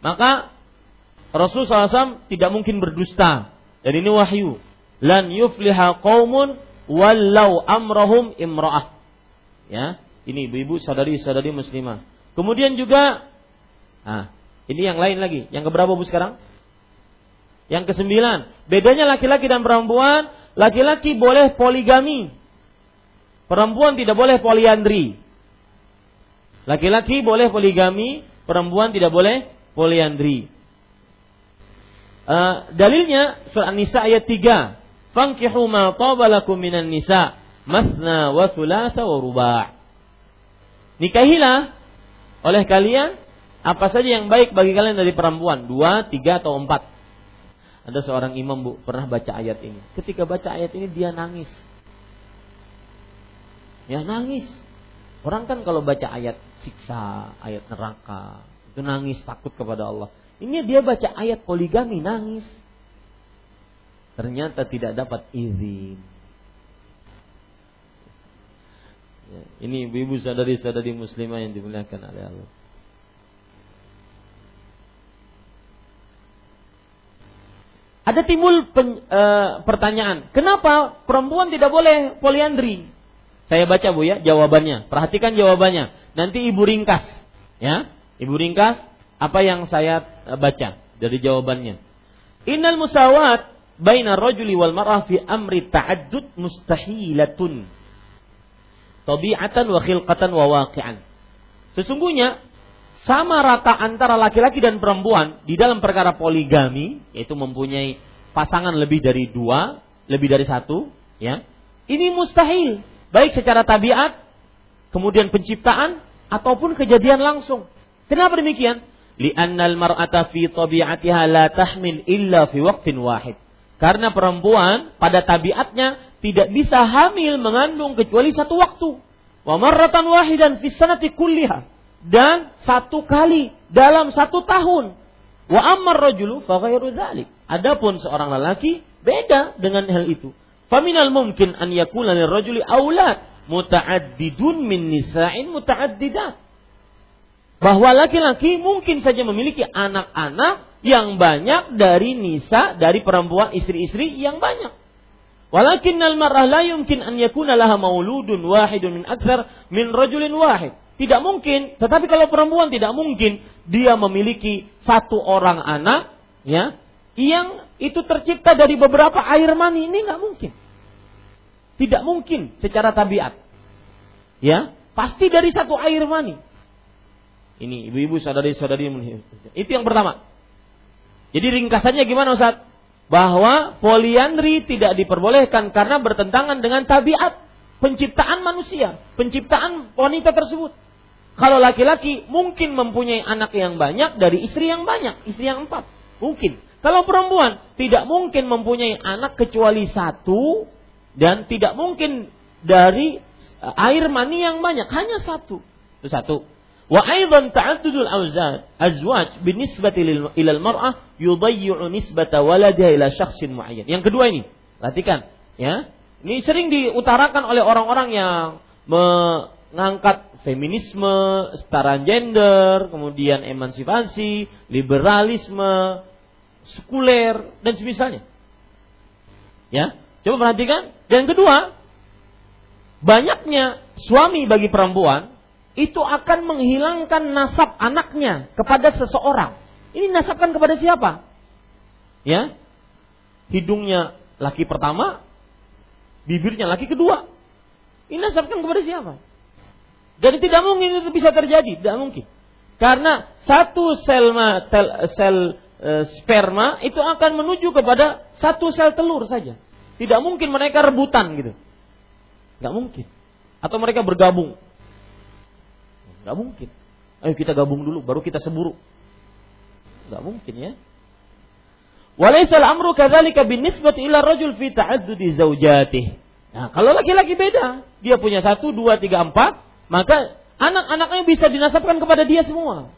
maka Rasul SAW tidak mungkin berdusta. Dan ini wahyu. Lan yufliha qaumun wallau amrahum imra'ah. Ya, ini ibu-ibu sadari-sadari muslimah. Kemudian juga nah, ini yang lain lagi. Yang keberapa Bu sekarang? Yang kesembilan. Bedanya laki-laki dan perempuan, laki-laki boleh poligami. Perempuan tidak boleh poliandri. Laki-laki boleh poligami, perempuan tidak boleh poliandri. Uh, dalilnya surah An-Nisa ayat 3. Fankihu ma tabalakum minan nisa masna wa thulatha wa ruba'. Nikahilah oleh kalian apa saja yang baik bagi kalian dari perempuan, dua, tiga atau empat. Ada seorang imam bu pernah baca ayat ini. Ketika baca ayat ini dia nangis. Ya nangis. Orang kan kalau baca ayat siksa, ayat neraka, itu nangis takut kepada Allah. Ini dia baca ayat poligami nangis. Ternyata tidak dapat izin. Ya, ini ibu sadari-sadari muslimah yang dimuliakan oleh Allah. Ada timbul pen, e, pertanyaan, kenapa perempuan tidak boleh poliandri? Saya baca Bu ya jawabannya. Perhatikan jawabannya. Nanti Ibu ringkas, ya. Ibu ringkas apa yang saya eh, baca dari jawabannya. Innal musawat baina rajuli wal mar'ah fi amri ta'addud mustahilatun. Tabi'atan wa khilqatan wa waqi'an. Sesungguhnya sama rata antara laki-laki dan perempuan di dalam perkara poligami, yaitu mempunyai pasangan lebih dari dua, lebih dari satu, ya. Ini mustahil, baik secara tabiat, kemudian penciptaan ataupun kejadian langsung. Kenapa demikian? Li'anna al-mar'ata fi tabi'atiha la tahmil illa fi waqtin wahid. Karena perempuan pada tabiatnya tidak bisa hamil mengandung kecuali satu waktu. Wa marratan wahidan fi sanati kulliha. Dan satu kali dalam satu tahun. Wa ammar rajulu fa ghairu dzalik. Adapun seorang lelaki beda dengan hal itu. Faminal mungkin an yakuna lirrajuli aulad muta'addidun min nisa'in muta'addidat bahwa laki-laki mungkin saja memiliki anak-anak yang banyak dari nisa, dari perempuan istri-istri yang banyak. Walakin al-mar'ah la yumkin an yakuna laha mauludun wahidun min akthar min rajulin wahid. Tidak mungkin, tetapi kalau perempuan tidak mungkin dia memiliki satu orang anak ya yang itu tercipta dari beberapa air mani ini nggak mungkin. Tidak mungkin secara tabiat. Ya, pasti dari satu air mani. Ini ibu-ibu saudari-saudari Itu yang pertama. Jadi ringkasannya gimana Ustaz? Bahwa poliandri tidak diperbolehkan karena bertentangan dengan tabiat penciptaan manusia, penciptaan wanita tersebut. Kalau laki-laki mungkin mempunyai anak yang banyak dari istri yang banyak, istri yang empat. Mungkin. Kalau perempuan tidak mungkin mempunyai anak kecuali satu dan tidak mungkin dari air mani yang banyak, hanya satu. Itu satu. Wa aidan ta'addudul azwaj binisbati ila al-mar'ah yudayyi'u nisbata waladiha ila syakhsin muayyan. Yang kedua ini, perhatikan ya. Ini sering diutarakan oleh orang-orang yang mengangkat feminisme, setara gender, kemudian emansipasi, liberalisme, sekuler dan semisalnya. Ya, coba perhatikan. Dan kedua, banyaknya suami bagi perempuan itu akan menghilangkan nasab anaknya kepada seseorang. Ini nasabkan kepada siapa? Ya. Hidungnya laki pertama, bibirnya laki kedua. Ini nasabkan kepada siapa? Dan tidak mungkin itu bisa terjadi, tidak mungkin. Karena satu sel tel, sel e, sperma itu akan menuju kepada satu sel telur saja. Tidak mungkin mereka rebutan gitu. Tidak mungkin. Atau mereka bergabung. Gak mungkin. Ayo kita gabung dulu, baru kita seburu. Gak mungkin ya. Walaisal amru kadzalika binisbati ila rajul fi ta'addudi zaujatih. Nah, kalau laki-laki beda, dia punya satu, dua, tiga, empat, maka anak-anaknya bisa dinasabkan kepada dia semua.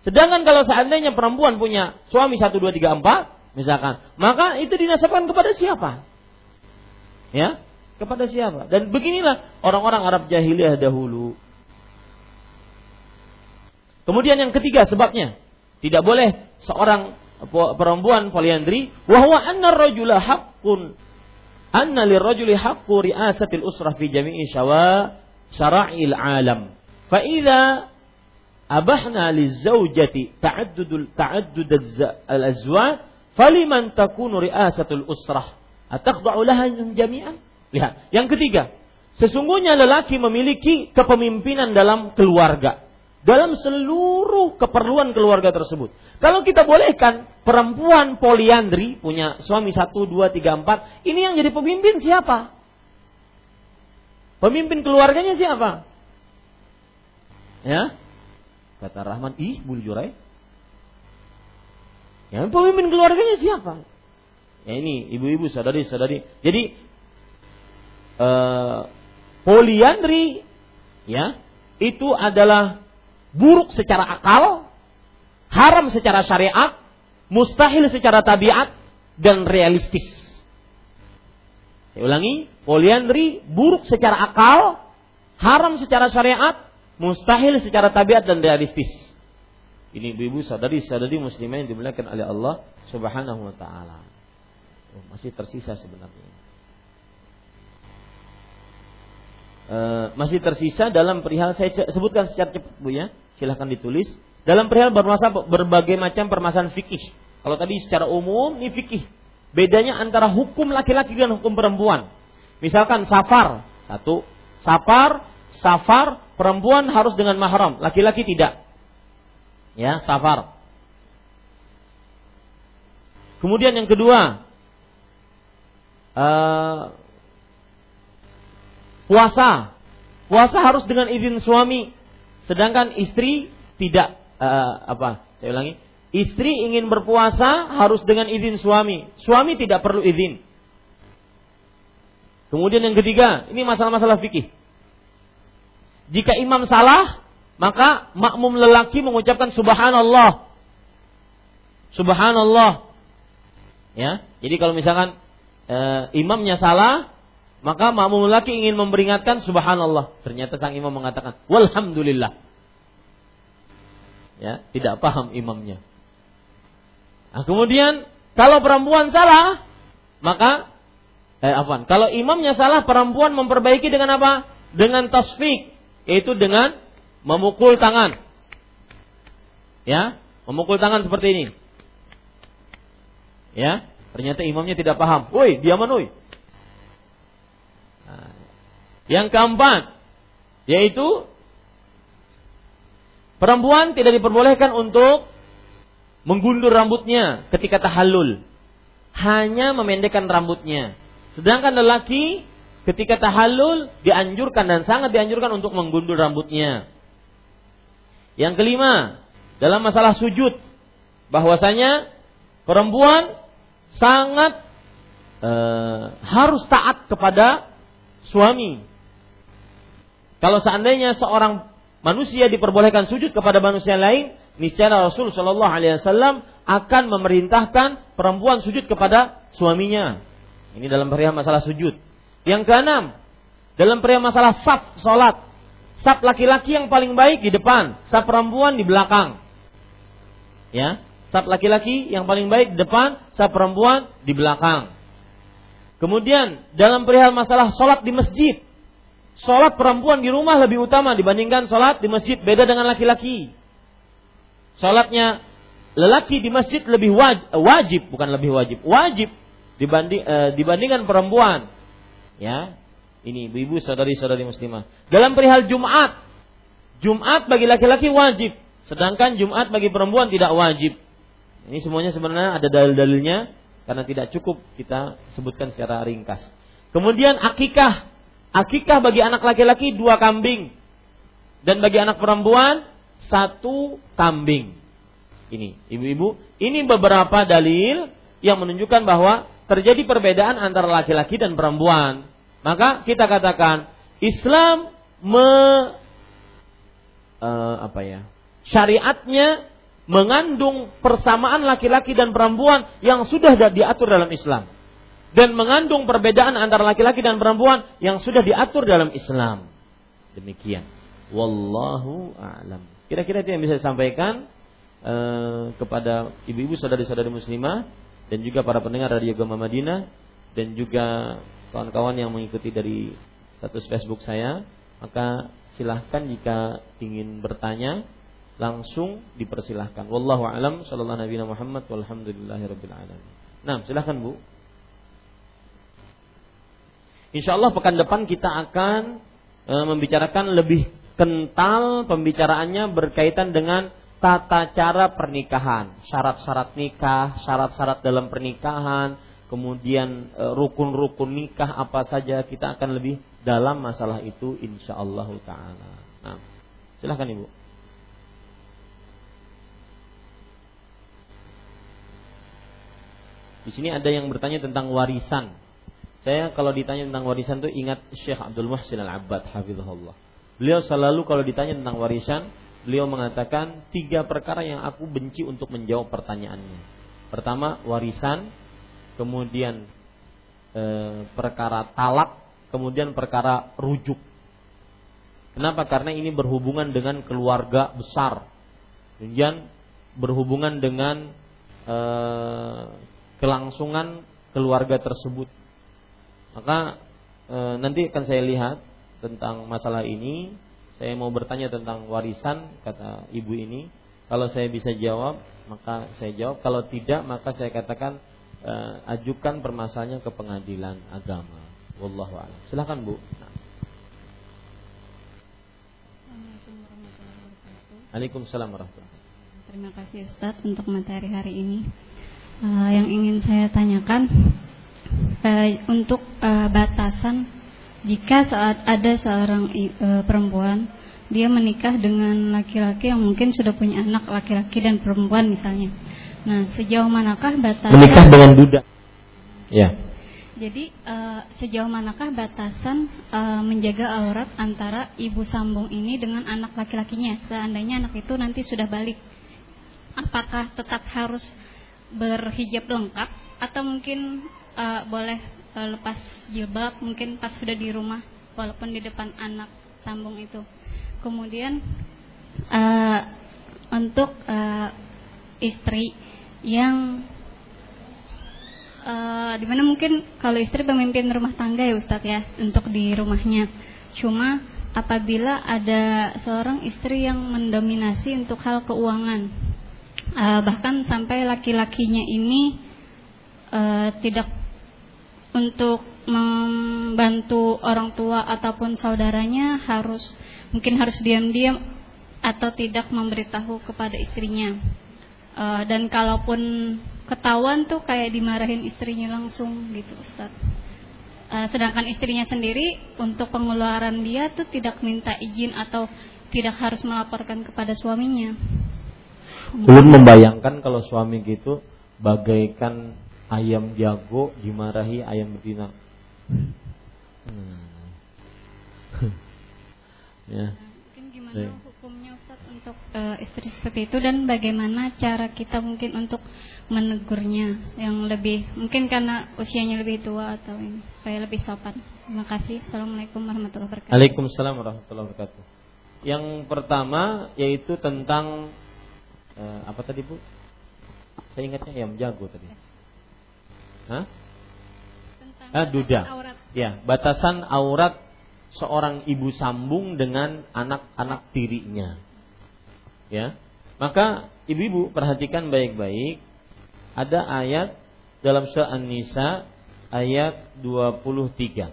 Sedangkan kalau seandainya perempuan punya suami satu, dua, tiga, empat, misalkan, maka itu dinasabkan kepada siapa? Ya, kepada siapa? Dan beginilah orang-orang Arab jahiliyah dahulu Kemudian yang ketiga sebabnya tidak boleh seorang perempuan poliandri wahwa anna rajula haqqun anna lirrajuli haqqu ri'asatil usrah fi jami'i syawa syara'il alam. Fa idza abahna lizawjati ta'addud ta'addud al-azwaj faliman takunu ri'asatul usrah ataqda'u laha jami'an? Lihat, yang ketiga, sesungguhnya lelaki memiliki kepemimpinan dalam keluarga dalam seluruh keperluan keluarga tersebut. Kalau kita bolehkan perempuan poliandri punya suami satu, dua, tiga, empat, ini yang jadi pemimpin siapa? Pemimpin keluarganya siapa? Ya, kata Rahman, ih bulu jurai. Ya, pemimpin keluarganya siapa? Ya ini ibu-ibu, sadari-sadari. Jadi uh, poliandri, ya, itu adalah buruk secara akal, haram secara syariat, mustahil secara tabiat, dan realistis. Saya ulangi, poliandri buruk secara akal, haram secara syariat, mustahil secara tabiat dan realistis. Ini ibu-ibu sadari-sadari muslimah yang dimuliakan oleh Allah Subhanahu wa taala. Oh, masih tersisa sebenarnya. Eh, masih tersisa dalam perihal saya sebutkan secara cepat Bu ya. Silahkan ditulis. Dalam perihal bermasalah berbagai macam permasalahan fikih. Kalau tadi secara umum ini fikih. Bedanya antara hukum laki-laki dan hukum perempuan. Misalkan safar, satu, safar, safar perempuan harus dengan mahram, laki-laki tidak. Ya, safar. Kemudian yang kedua, uh, puasa. Puasa harus dengan izin suami, sedangkan istri tidak uh, apa? Saya ulangi. Istri ingin berpuasa harus dengan izin suami. Suami tidak perlu izin. Kemudian yang ketiga, ini masalah-masalah fikih. Jika imam salah, maka makmum lelaki mengucapkan subhanallah. Subhanallah. Ya. Jadi kalau misalkan e, imamnya salah, maka makmum laki ingin memperingatkan subhanallah. Ternyata sang imam mengatakan walhamdulillah. Ya, tidak paham imamnya. Nah, kemudian kalau perempuan salah, maka eh apa? Kalau imamnya salah, perempuan memperbaiki dengan apa? Dengan tasfik, yaitu dengan memukul tangan. Ya, memukul tangan seperti ini. Ya, ternyata imamnya tidak paham. Woi, diaman woi. Yang keempat, yaitu perempuan tidak diperbolehkan untuk menggundur rambutnya ketika tahallul. Hanya memendekkan rambutnya. Sedangkan lelaki ketika tahallul dianjurkan dan sangat dianjurkan untuk menggundur rambutnya. Yang kelima, dalam masalah sujud, bahwasanya perempuan sangat uh, harus taat kepada suami kalau seandainya seorang manusia diperbolehkan sujud kepada manusia lain, niscaya Rasul Shallallahu Alaihi Wasallam akan memerintahkan perempuan sujud kepada suaminya. Ini dalam perihal masalah sujud. Yang keenam, dalam perihal masalah saf solat, saf laki-laki yang paling baik di depan, saf perempuan di belakang. Ya, saf laki-laki yang paling baik di depan, saf perempuan di belakang. Kemudian dalam perihal masalah solat di masjid, solat perempuan di rumah lebih utama dibandingkan solat di masjid. Beda dengan laki-laki. Solatnya lelaki di masjid lebih wajib, bukan lebih wajib, wajib dibanding eh, dibandingkan perempuan. Ya, ini ibu-ibu saudari-saudari muslimah. Dalam perihal Jumat, Jumat bagi laki-laki wajib, sedangkan Jumat bagi perempuan tidak wajib. Ini semuanya sebenarnya ada dalil-dalilnya karena tidak cukup kita sebutkan secara ringkas. Kemudian akikah, akikah bagi anak laki-laki dua kambing dan bagi anak perempuan satu kambing. Ini, ibu-ibu, ini beberapa dalil yang menunjukkan bahwa terjadi perbedaan antara laki-laki dan perempuan. Maka kita katakan Islam me uh, apa ya? Syariatnya mengandung persamaan laki-laki dan perempuan yang sudah diatur dalam Islam dan mengandung perbedaan antara laki-laki dan perempuan yang sudah diatur dalam Islam. Demikian. Wallahu a'lam. Kira-kira itu yang bisa disampaikan uh, kepada ibu-ibu saudari-saudari muslimah dan juga para pendengar radio Gama Madinah dan juga kawan-kawan yang mengikuti dari status Facebook saya, maka silahkan jika ingin bertanya langsung dipersilahkan. Wallahu alam sallallahu nabi Muhammad walhamdulillahirabbil alamin. Nah, silahkan Bu. Insya Allah pekan depan kita akan e, membicarakan lebih kental pembicaraannya berkaitan dengan tata cara pernikahan, syarat-syarat nikah, syarat-syarat dalam pernikahan, kemudian e, rukun-rukun nikah apa saja kita akan lebih dalam masalah itu insya Allah taala. Nah, silahkan ibu. Di sini ada yang bertanya tentang warisan. Saya kalau ditanya tentang warisan tuh ingat Syekh Abdul Muhsin Al-Abbad hafizahullah. Beliau selalu kalau ditanya tentang warisan, beliau mengatakan tiga perkara yang aku benci untuk menjawab pertanyaannya. Pertama, warisan, kemudian e, perkara talak, kemudian perkara rujuk. Kenapa? Karena ini berhubungan dengan keluarga besar. Kemudian berhubungan dengan e, kelangsungan keluarga tersebut. Maka e, nanti akan saya lihat tentang masalah ini. Saya mau bertanya tentang warisan, kata ibu ini. Kalau saya bisa jawab, maka saya jawab. Kalau tidak, maka saya katakan uh, ajukan permasalahannya ke pengadilan agama. Wallahu a'lam. Silakan Bu. Nah. Waalaikumsalam warahmatullahi Terima kasih Ustaz untuk materi hari ini. Uh, yang ingin saya tanyakan uh, untuk uh, batasan jika saat ada seorang e, perempuan dia menikah dengan laki-laki yang mungkin sudah punya anak laki-laki dan perempuan misalnya. Nah, sejauh manakah batasan menikah dengan duda? Ya. Jadi e, sejauh manakah batasan e, menjaga aurat antara ibu sambung ini dengan anak laki-lakinya? Seandainya anak itu nanti sudah balik, apakah tetap harus berhijab lengkap atau mungkin e, boleh uh, lepas jilbab mungkin pas sudah di rumah walaupun di depan anak sambung itu. Kemudian uh, untuk uh, istri yang uh, di mana mungkin kalau istri pemimpin rumah tangga ya Ustadz ya untuk di rumahnya. Cuma apabila ada seorang istri yang mendominasi untuk hal keuangan uh, bahkan sampai laki-lakinya ini uh, tidak untuk membantu orang tua ataupun saudaranya harus mungkin harus diam-diam atau tidak memberitahu kepada istrinya. Uh, dan kalaupun ketahuan tuh kayak dimarahin istrinya langsung gitu Ustaz. Uh, sedangkan istrinya sendiri untuk pengeluaran dia tuh tidak minta izin atau tidak harus melaporkan kepada suaminya. Belum membayangkan kalau suami gitu bagaikan ayam jago dimarahi ayam betina. Hmm. <laughs> ya. Mungkin gimana hukumnya Ustaz untuk uh, istri seperti itu dan bagaimana cara kita mungkin untuk menegurnya yang lebih mungkin karena usianya lebih tua atau ini supaya lebih sopan. Terima kasih. Assalamualaikum warahmatullahi wabarakatuh. Waalaikumsalam warahmatullahi wabarakatuh. Yang pertama yaitu tentang uh, apa tadi Bu? Saya ingatnya yang jago tadi. Hah? Tentang ah, duda. Aurat. Ya, batasan aurat seorang ibu sambung dengan anak-anak tirinya. Ya. Maka ibu-ibu perhatikan baik-baik ada ayat dalam surah An-Nisa ayat 23.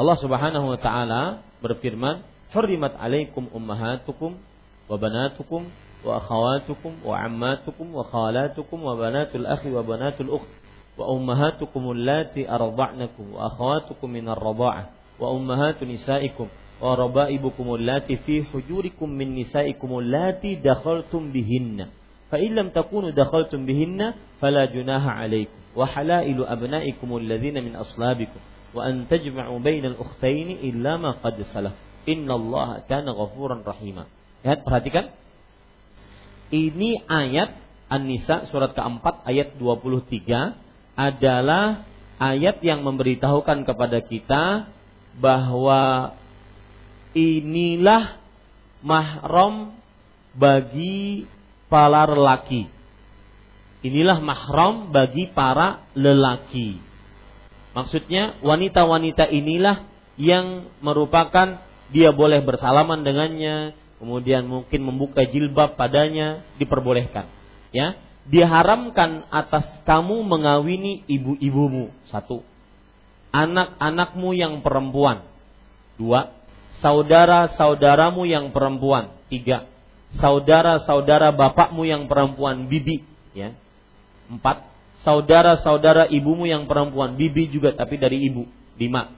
Allah Subhanahu wa taala berfirman, "Hurrimat 'alaikum ummahatukum wa banatukum wa akhawatukum wa ammatukum wa khalatukum wa banatul akhi wa banatul ukht wa ummahatukum allati arda'nakum wa akhawatukum min ar-radha'ah wa ummahatu nisaikum wa rabaibukum allati fi hujurikum min nisaikum allati dakhaltum bihinna fa in lam takunu dakhaltum bihinna fala junaha alaikum wa halailu abnaikum alladhina min aslabikum wa an tajma'u bainal ukhtaini illa ma qad salaf innallaha kana ghafuran rahima lihat perhatikan ini ayat An-Nisa surat keempat ayat 23 adalah ayat yang memberitahukan kepada kita bahwa inilah mahram bagi para lelaki. Inilah mahram bagi para lelaki. Maksudnya wanita-wanita inilah yang merupakan dia boleh bersalaman dengannya, kemudian mungkin membuka jilbab padanya diperbolehkan. Ya, diharamkan atas kamu mengawini ibu-ibumu. Satu anak-anakmu yang perempuan. Dua, saudara-saudaramu yang perempuan. Tiga, saudara-saudara bapakmu yang perempuan, bibi. Ya. Empat, saudara-saudara ibumu yang perempuan, bibi juga tapi dari ibu. Lima,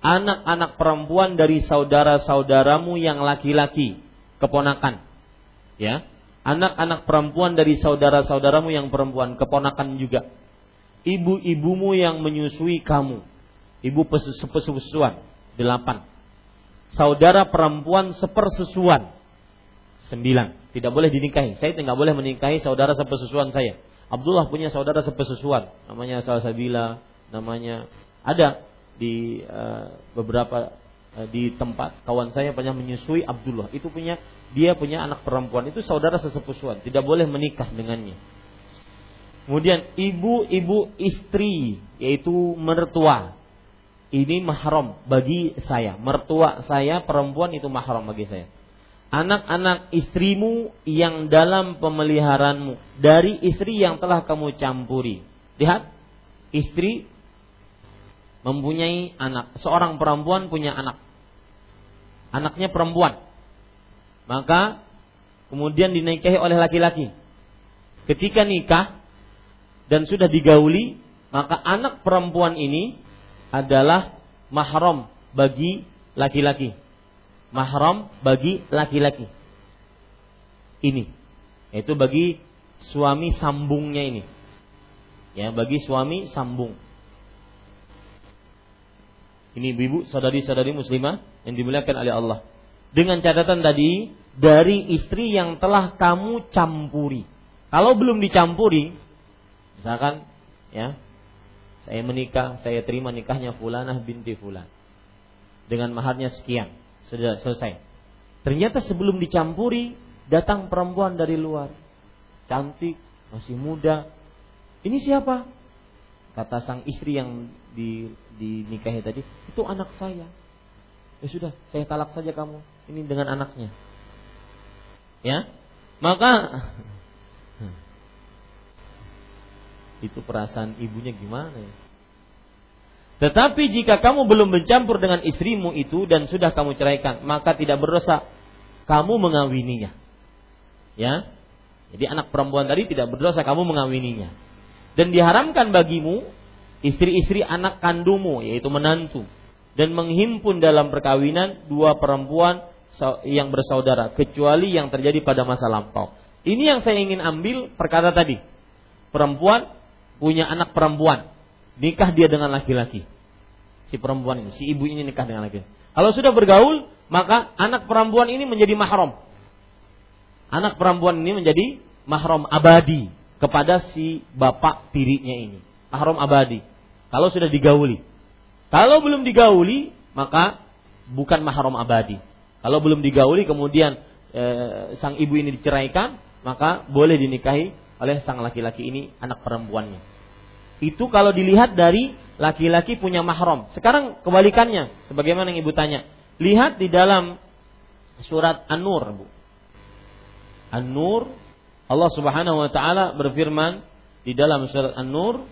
anak-anak perempuan dari saudara-saudaramu yang laki-laki, keponakan. Ya. Anak-anak perempuan dari saudara-saudaramu yang perempuan, keponakan juga. Ibu-ibumu yang menyusui kamu, ibu sepersusuan delapan saudara perempuan sepersusuan sembilan tidak boleh dinikahi saya tidak boleh menikahi saudara sepersusuan saya Abdullah punya saudara sepersusuan namanya Salsabila namanya ada di uh, beberapa di tempat kawan saya pernah menyusui Abdullah itu punya dia punya anak perempuan itu saudara sesepusuan tidak boleh menikah dengannya kemudian ibu-ibu istri yaitu mertua ini mahram bagi saya. Mertua saya perempuan itu mahram bagi saya. Anak-anak istrimu yang dalam pemeliharaanmu dari istri yang telah kamu campuri. Lihat, istri mempunyai anak. Seorang perempuan punya anak. Anaknya perempuan. Maka kemudian dinikahi oleh laki-laki. Ketika nikah dan sudah digauli, maka anak perempuan ini adalah mahram bagi laki-laki. Mahram bagi laki-laki. Ini yaitu bagi suami sambungnya ini. Ya, bagi suami sambung. Ini ibu, saudari-saudari muslimah yang dimuliakan oleh Allah. Dengan catatan tadi dari istri yang telah kamu campuri. Kalau belum dicampuri, misalkan ya saya menikah, saya terima nikahnya fulanah binti fulan. Dengan maharnya sekian. Sudah selesai. Ternyata sebelum dicampuri, datang perempuan dari luar. Cantik, masih muda. Ini siapa? Kata sang istri yang di, dinikahi tadi, itu anak saya. Ya sudah, saya talak saja kamu. Ini dengan anaknya. Ya, maka <laughs> itu perasaan ibunya gimana ya? Tetapi jika kamu belum bercampur dengan istrimu itu dan sudah kamu ceraikan, maka tidak berdosa kamu mengawininya. Ya. Jadi anak perempuan tadi tidak berdosa kamu mengawininya. Dan diharamkan bagimu istri-istri anak kandungmu yaitu menantu dan menghimpun dalam perkawinan dua perempuan yang bersaudara kecuali yang terjadi pada masa lampau. Ini yang saya ingin ambil perkata tadi. Perempuan punya anak perempuan, nikah dia dengan laki-laki. Si perempuan ini, si ibu ini nikah dengan laki. laki Kalau sudah bergaul, maka anak perempuan ini menjadi mahram. Anak perempuan ini menjadi mahram abadi kepada si bapak tirinya ini. Mahram abadi. Kalau sudah digauli. Kalau belum digauli, maka bukan mahram abadi. Kalau belum digauli kemudian e, sang ibu ini diceraikan, maka boleh dinikahi oleh sang laki-laki ini anak perempuannya. Itu kalau dilihat dari laki-laki punya mahram. Sekarang kebalikannya, sebagaimana yang ibu tanya. Lihat di dalam surat An-Nur, Bu. An-Nur Allah Subhanahu wa taala berfirman di dalam surat An-Nur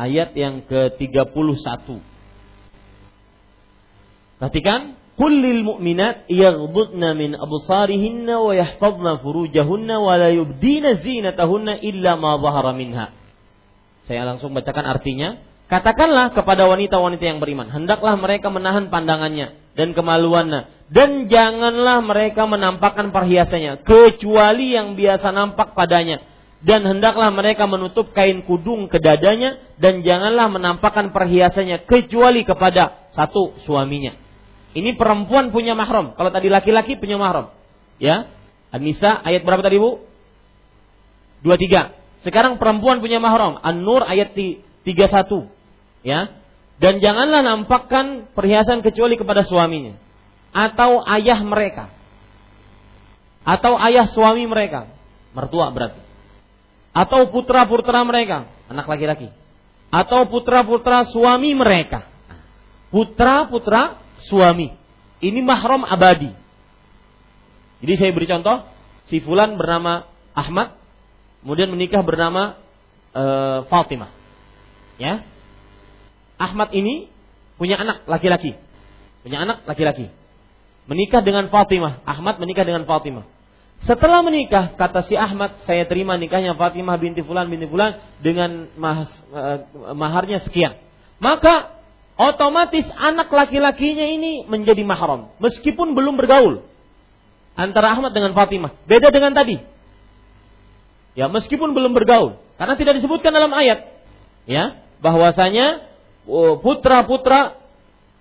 ayat yang ke-31. Perhatikan, kullil mu'minat yaghdudna min absarihinna wa yahfazna furujahunna wa la yubdina zinatahunna illa ma dhahara minha. Saya langsung bacakan artinya. Katakanlah kepada wanita-wanita yang beriman, hendaklah mereka menahan pandangannya dan kemaluannya dan janganlah mereka menampakkan perhiasannya kecuali yang biasa nampak padanya dan hendaklah mereka menutup kain kudung ke dadanya dan janganlah menampakkan perhiasannya kecuali kepada satu suaminya. Ini perempuan punya mahram. Kalau tadi laki-laki punya mahram. Ya. An-Nisa ayat berapa tadi Bu? 23. Sekarang perempuan punya mahram. An-Nur ayat 31. Ya. Dan janganlah nampakkan perhiasan kecuali kepada suaminya atau ayah mereka. Atau ayah suami mereka, mertua berarti. Atau putra-putra mereka, anak laki-laki. Atau putra-putra suami mereka. Putra-putra suami. Ini mahram abadi. Jadi saya beri contoh, si fulan bernama Ahmad, kemudian menikah bernama e, Fatimah. Ya. Ahmad ini punya anak laki-laki. Punya anak laki-laki. Menikah dengan Fatimah. Ahmad menikah dengan Fatimah. Setelah menikah, kata si Ahmad, saya terima nikahnya Fatimah binti Fulan binti Fulan dengan mahas, eh, maharnya sekian. Maka otomatis anak laki-lakinya ini menjadi mahram. Meskipun belum bergaul. Antara Ahmad dengan Fatimah. Beda dengan tadi. Ya, meskipun belum bergaul, karena tidak disebutkan dalam ayat, ya, bahwasanya putra-putra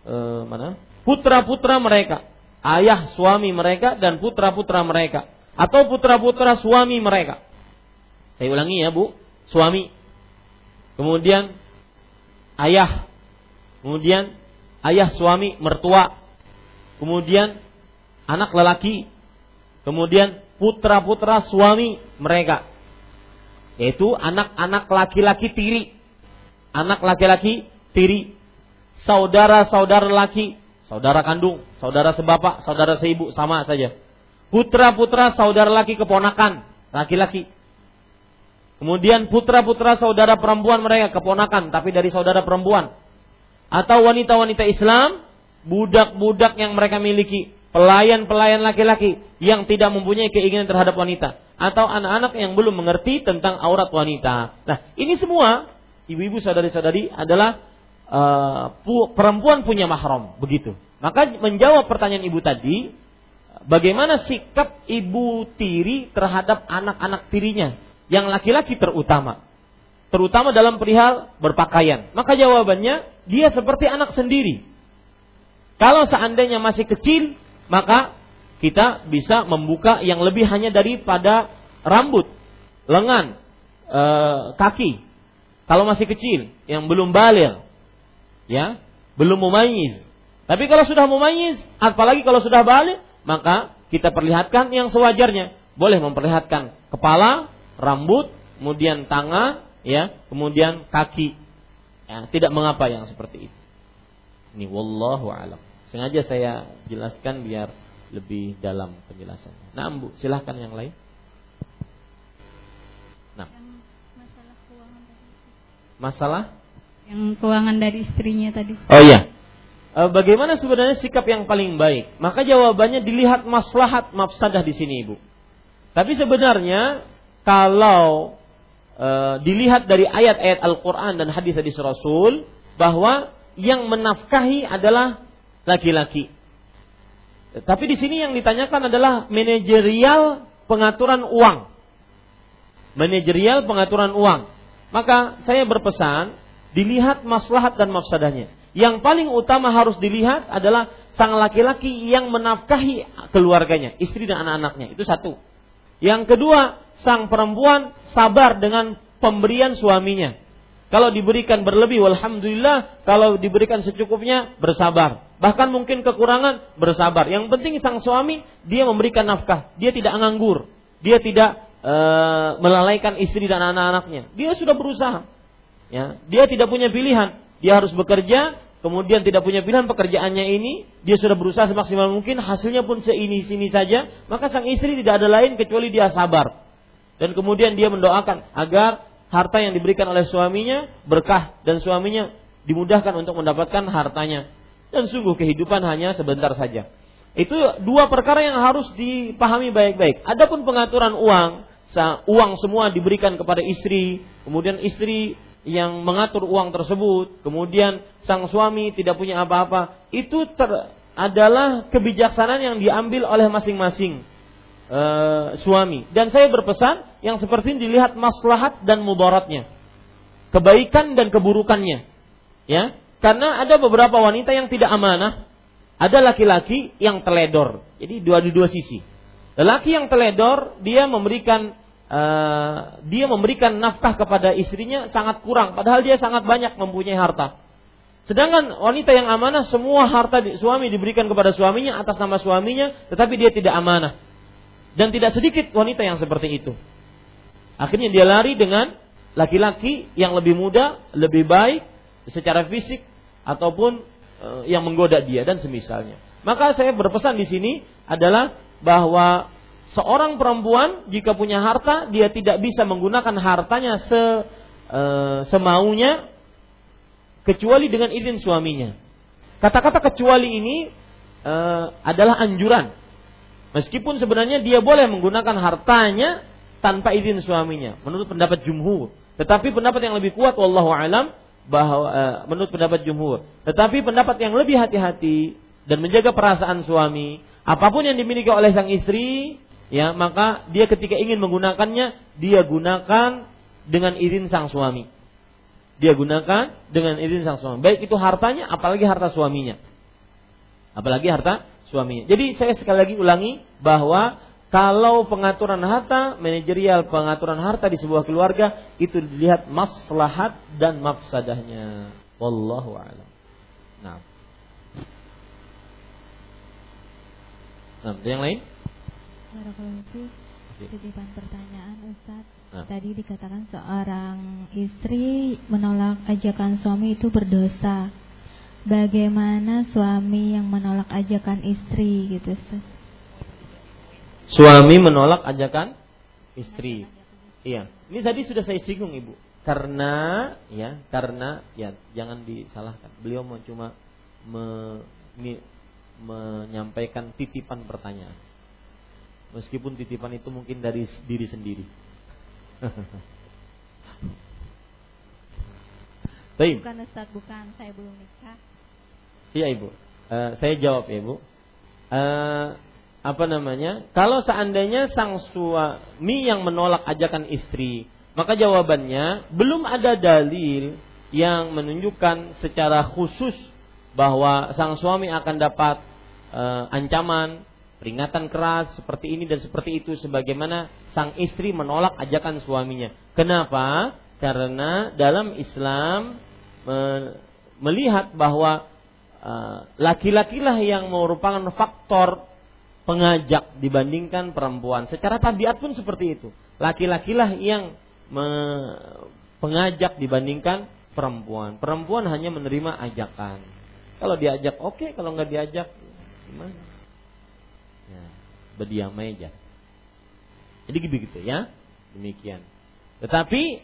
eh, mana? Putra-putra mereka, ayah suami mereka dan putra-putra mereka atau putra-putra suami mereka. Saya ulangi ya, Bu. Suami. Kemudian ayah. Kemudian ayah suami mertua. Kemudian anak lelaki. Kemudian putra-putra suami mereka yaitu anak-anak laki-laki tiri. Anak laki-laki tiri. Saudara-saudara laki, saudara kandung, saudara sebapak, saudara seibu sama saja. Putra-putra saudara laki keponakan, laki-laki. Kemudian putra-putra saudara perempuan mereka keponakan tapi dari saudara perempuan. Atau wanita-wanita Islam, budak-budak yang mereka miliki, pelayan-pelayan laki-laki yang tidak mempunyai keinginan terhadap wanita atau anak-anak yang belum mengerti tentang aurat wanita. Nah, ini semua ibu-ibu saudari-saudari adalah uh, perempuan punya mahram, begitu. Maka menjawab pertanyaan ibu tadi, bagaimana sikap ibu tiri terhadap anak-anak tirinya yang laki-laki terutama, terutama dalam perihal berpakaian. Maka jawabannya dia seperti anak sendiri. Kalau seandainya masih kecil, maka kita bisa membuka yang lebih hanya daripada rambut, lengan, e, kaki. Kalau masih kecil, yang belum balik, ya, belum mumayyiz. Tapi kalau sudah mumayyiz, apalagi kalau sudah balik, maka kita perlihatkan yang sewajarnya. Boleh memperlihatkan kepala, rambut, kemudian tangan, ya, kemudian kaki. Ya, tidak mengapa yang seperti itu. Ini wallahu alam. Sengaja saya jelaskan biar lebih dalam penjelasannya. Nah, Bu, silahkan yang lain. Nah. masalah keuangan Masalah? Yang keuangan dari istrinya tadi. Oh iya. E, bagaimana sebenarnya sikap yang paling baik? Maka jawabannya dilihat maslahat mafsadah di sini, Ibu. Tapi sebenarnya kalau e, dilihat dari ayat-ayat Al-Qur'an dan hadis-hadis Rasul bahwa yang menafkahi adalah laki-laki tapi di sini yang ditanyakan adalah manajerial pengaturan uang. Manajerial pengaturan uang. Maka saya berpesan dilihat maslahat dan mafsadahnya. Yang paling utama harus dilihat adalah sang laki-laki yang menafkahi keluarganya, istri dan anak-anaknya. Itu satu. Yang kedua, sang perempuan sabar dengan pemberian suaminya. Kalau diberikan berlebih, alhamdulillah. Kalau diberikan secukupnya, bersabar. Bahkan mungkin kekurangan, bersabar. Yang penting sang suami, dia memberikan nafkah. Dia tidak nganggur. Dia tidak e, melalaikan istri dan anak-anaknya. Dia sudah berusaha. Ya, dia tidak punya pilihan. Dia harus bekerja, kemudian tidak punya pilihan pekerjaannya ini, dia sudah berusaha semaksimal mungkin, hasilnya pun seini sini saja, maka sang istri tidak ada lain kecuali dia sabar. Dan kemudian dia mendoakan agar harta yang diberikan oleh suaminya berkah dan suaminya dimudahkan untuk mendapatkan hartanya. Dan sungguh kehidupan hanya sebentar saja. Itu dua perkara yang harus dipahami baik-baik. Adapun pengaturan uang, uang semua diberikan kepada istri, kemudian istri yang mengatur uang tersebut, kemudian sang suami tidak punya apa-apa, itu ter, adalah kebijaksanaan yang diambil oleh masing-masing uh, suami. Dan saya berpesan yang seperti ini dilihat maslahat dan mudaratnya. Kebaikan dan keburukannya. Ya, karena ada beberapa wanita yang tidak amanah, ada laki-laki yang teledor. Jadi dua di dua sisi. Lelaki yang teledor dia memberikan uh, dia memberikan nafkah kepada istrinya sangat kurang, padahal dia sangat banyak mempunyai harta. Sedangkan wanita yang amanah semua harta suami diberikan kepada suaminya atas nama suaminya, tetapi dia tidak amanah. Dan tidak sedikit wanita yang seperti itu. Akhirnya dia lari dengan laki-laki yang lebih muda, lebih baik secara fisik ataupun e, yang menggoda dia dan semisalnya. Maka saya berpesan di sini adalah bahwa seorang perempuan jika punya harta dia tidak bisa menggunakan hartanya se e, semaunya kecuali dengan izin suaminya. Kata-kata kecuali ini e, adalah anjuran Meskipun sebenarnya dia boleh menggunakan hartanya tanpa izin suaminya menurut pendapat jumhur. Tetapi pendapat yang lebih kuat wallahu alam bahwa uh, menurut pendapat jumhur. Tetapi pendapat yang lebih hati-hati dan menjaga perasaan suami, apa pun yang dimiliki oleh sang istri, ya maka dia ketika ingin menggunakannya dia gunakan dengan izin sang suami. Dia gunakan dengan izin sang suami. Baik itu hartanya apalagi harta suaminya. Apalagi harta suaminya. Jadi saya sekali lagi ulangi bahwa kalau pengaturan harta, manajerial pengaturan harta di sebuah keluarga itu dilihat maslahat dan mafsadahnya. Wallahu a'lam. Nah. Nah, yang lain? Titipan pertanyaan Ustaz. Nah. Tadi dikatakan seorang istri menolak ajakan suami itu berdosa. Bagaimana suami yang menolak ajakan istri gitu Ustaz? Suami menolak ajakan istri. Iya. Ini tadi sudah saya singgung Ibu. Karena ya, karena ya jangan disalahkan. Beliau mau cuma me, me, menyampaikan titipan pertanyaan. Meskipun titipan itu mungkin dari diri sendiri. <laughs> Baik. Bukan Ustaz, bukan. Saya belum nikah. Iya ibu. Uh, saya jawab ya ibu. Uh, apa namanya? Kalau seandainya sang suami yang menolak ajakan istri, maka jawabannya belum ada dalil yang menunjukkan secara khusus bahwa sang suami akan dapat uh, ancaman, peringatan keras seperti ini dan seperti itu sebagaimana sang istri menolak ajakan suaminya. Kenapa? Karena dalam Islam melihat bahwa Eh, laki-lakilah yang merupakan faktor pengajak dibandingkan perempuan. Secara tabiat pun seperti itu. Laki-lakilah yang pengajak dibandingkan perempuan. Perempuan hanya menerima ajakan. Kalau diajak oke, okay. kalau nggak diajak gimana? Berdiam aja. Jadi begitu ya. Demikian. Tetapi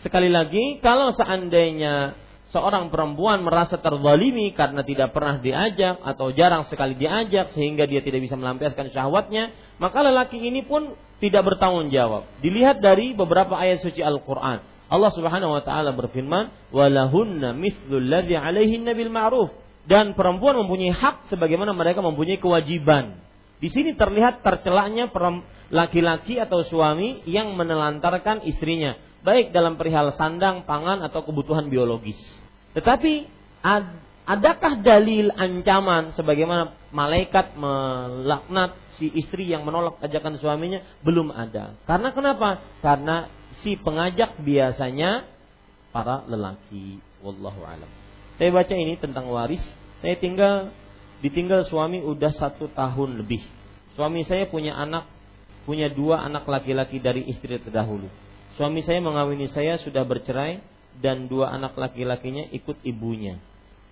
sekali lagi kalau seandainya seorang perempuan merasa terzalimi karena tidak pernah diajak atau jarang sekali diajak sehingga dia tidak bisa melampiaskan syahwatnya, maka lelaki ini pun tidak bertanggung jawab. Dilihat dari beberapa ayat suci Al-Qur'an. Allah Subhanahu wa taala berfirman, "Walahunna mithlul ladzi 'alaihinna bil ma'ruf." Dan perempuan mempunyai hak sebagaimana mereka mempunyai kewajiban. Di sini terlihat tercelaknya laki-laki atau suami yang menelantarkan istrinya baik dalam perihal sandang, pangan atau kebutuhan biologis. Tetapi ad, adakah dalil ancaman sebagaimana malaikat melaknat si istri yang menolak ajakan suaminya? Belum ada. Karena kenapa? Karena si pengajak biasanya para lelaki. Wallahu alam. Saya baca ini tentang waris. Saya tinggal ditinggal suami udah satu tahun lebih. Suami saya punya anak, punya dua anak laki-laki dari istri terdahulu. Suami saya mengawini saya sudah bercerai dan dua anak laki-lakinya ikut ibunya.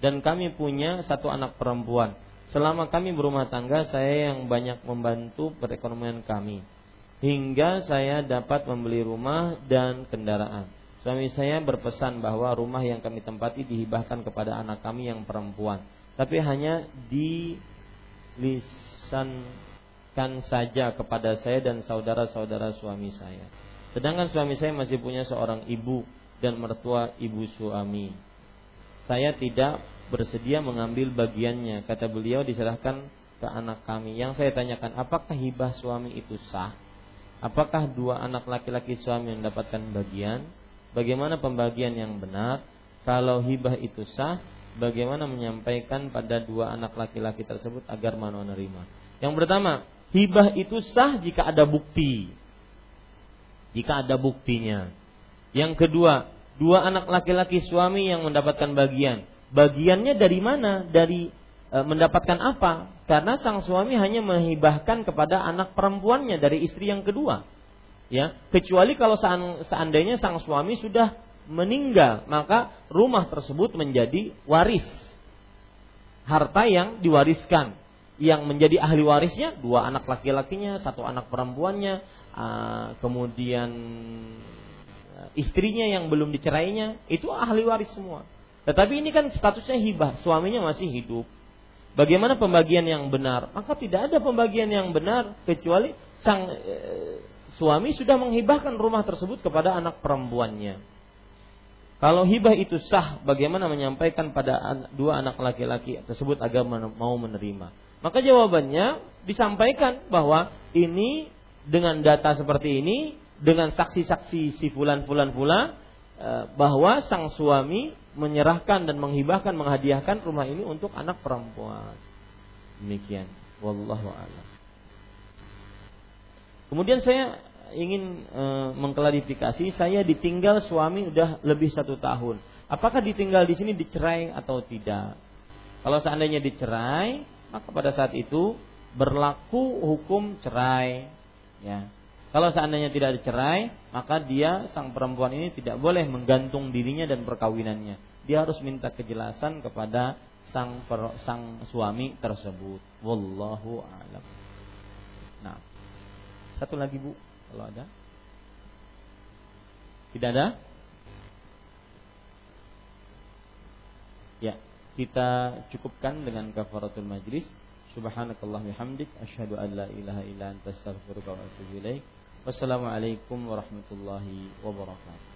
Dan kami punya satu anak perempuan. Selama kami berumah tangga, saya yang banyak membantu perekonomian kami. Hingga saya dapat membeli rumah dan kendaraan. Suami saya berpesan bahwa rumah yang kami tempati dihibahkan kepada anak kami yang perempuan, tapi hanya dilisankan saja kepada saya dan saudara-saudara suami saya. Sedangkan suami saya masih punya seorang ibu dan mertua ibu suami. Saya tidak bersedia mengambil bagiannya. Kata beliau diserahkan ke anak kami. Yang saya tanyakan, apakah hibah suami itu sah? Apakah dua anak laki-laki suami mendapatkan bagian? bagaimana pembagian yang benar, kalau hibah itu sah, bagaimana menyampaikan pada dua anak laki-laki tersebut agar mau menerima. Yang pertama, hibah itu sah jika ada bukti. Jika ada buktinya. Yang kedua, dua anak laki-laki suami yang mendapatkan bagian. Bagiannya dari mana? Dari e, mendapatkan apa? Karena sang suami hanya menghibahkan kepada anak perempuannya dari istri yang kedua ya kecuali kalau seandainya sang suami sudah meninggal maka rumah tersebut menjadi waris. Harta yang diwariskan. Yang menjadi ahli warisnya dua anak laki-lakinya satu anak perempuannya ah, kemudian ah, istrinya yang belum dicerainya itu ahli waris semua. Tetapi ini kan statusnya hibah suaminya masih hidup. Bagaimana pembagian yang benar? Maka tidak ada pembagian yang benar kecuali sang eh, suami sudah menghibahkan rumah tersebut kepada anak perempuannya. Kalau hibah itu sah, bagaimana menyampaikan pada dua anak laki-laki tersebut agar mau menerima? Maka jawabannya disampaikan bahwa ini dengan data seperti ini, dengan saksi-saksi si fulan fulan fulan eh, bahwa sang suami menyerahkan dan menghibahkan menghadiahkan rumah ini untuk anak perempuan. Demikian. Wallahu a'lam. Kemudian saya ingin e, mengklarifikasi, saya ditinggal suami udah lebih satu tahun. Apakah ditinggal di sini dicerai atau tidak? Kalau seandainya dicerai, maka pada saat itu berlaku hukum cerai. Ya. Kalau seandainya tidak dicerai, maka dia sang perempuan ini tidak boleh menggantung dirinya dan perkawinannya. Dia harus minta kejelasan kepada sang per, sang suami tersebut. Wallahu a'lam. Nah, satu lagi Bu, kalau ada. Tidak ada? Ya, kita cukupkan dengan kafaratul majlis. Subhanakallah bihamdik asyhadu an la ilaha illa anta astaghfiruka wa atubu. Wassalamualaikum warahmatullahi wabarakatuh.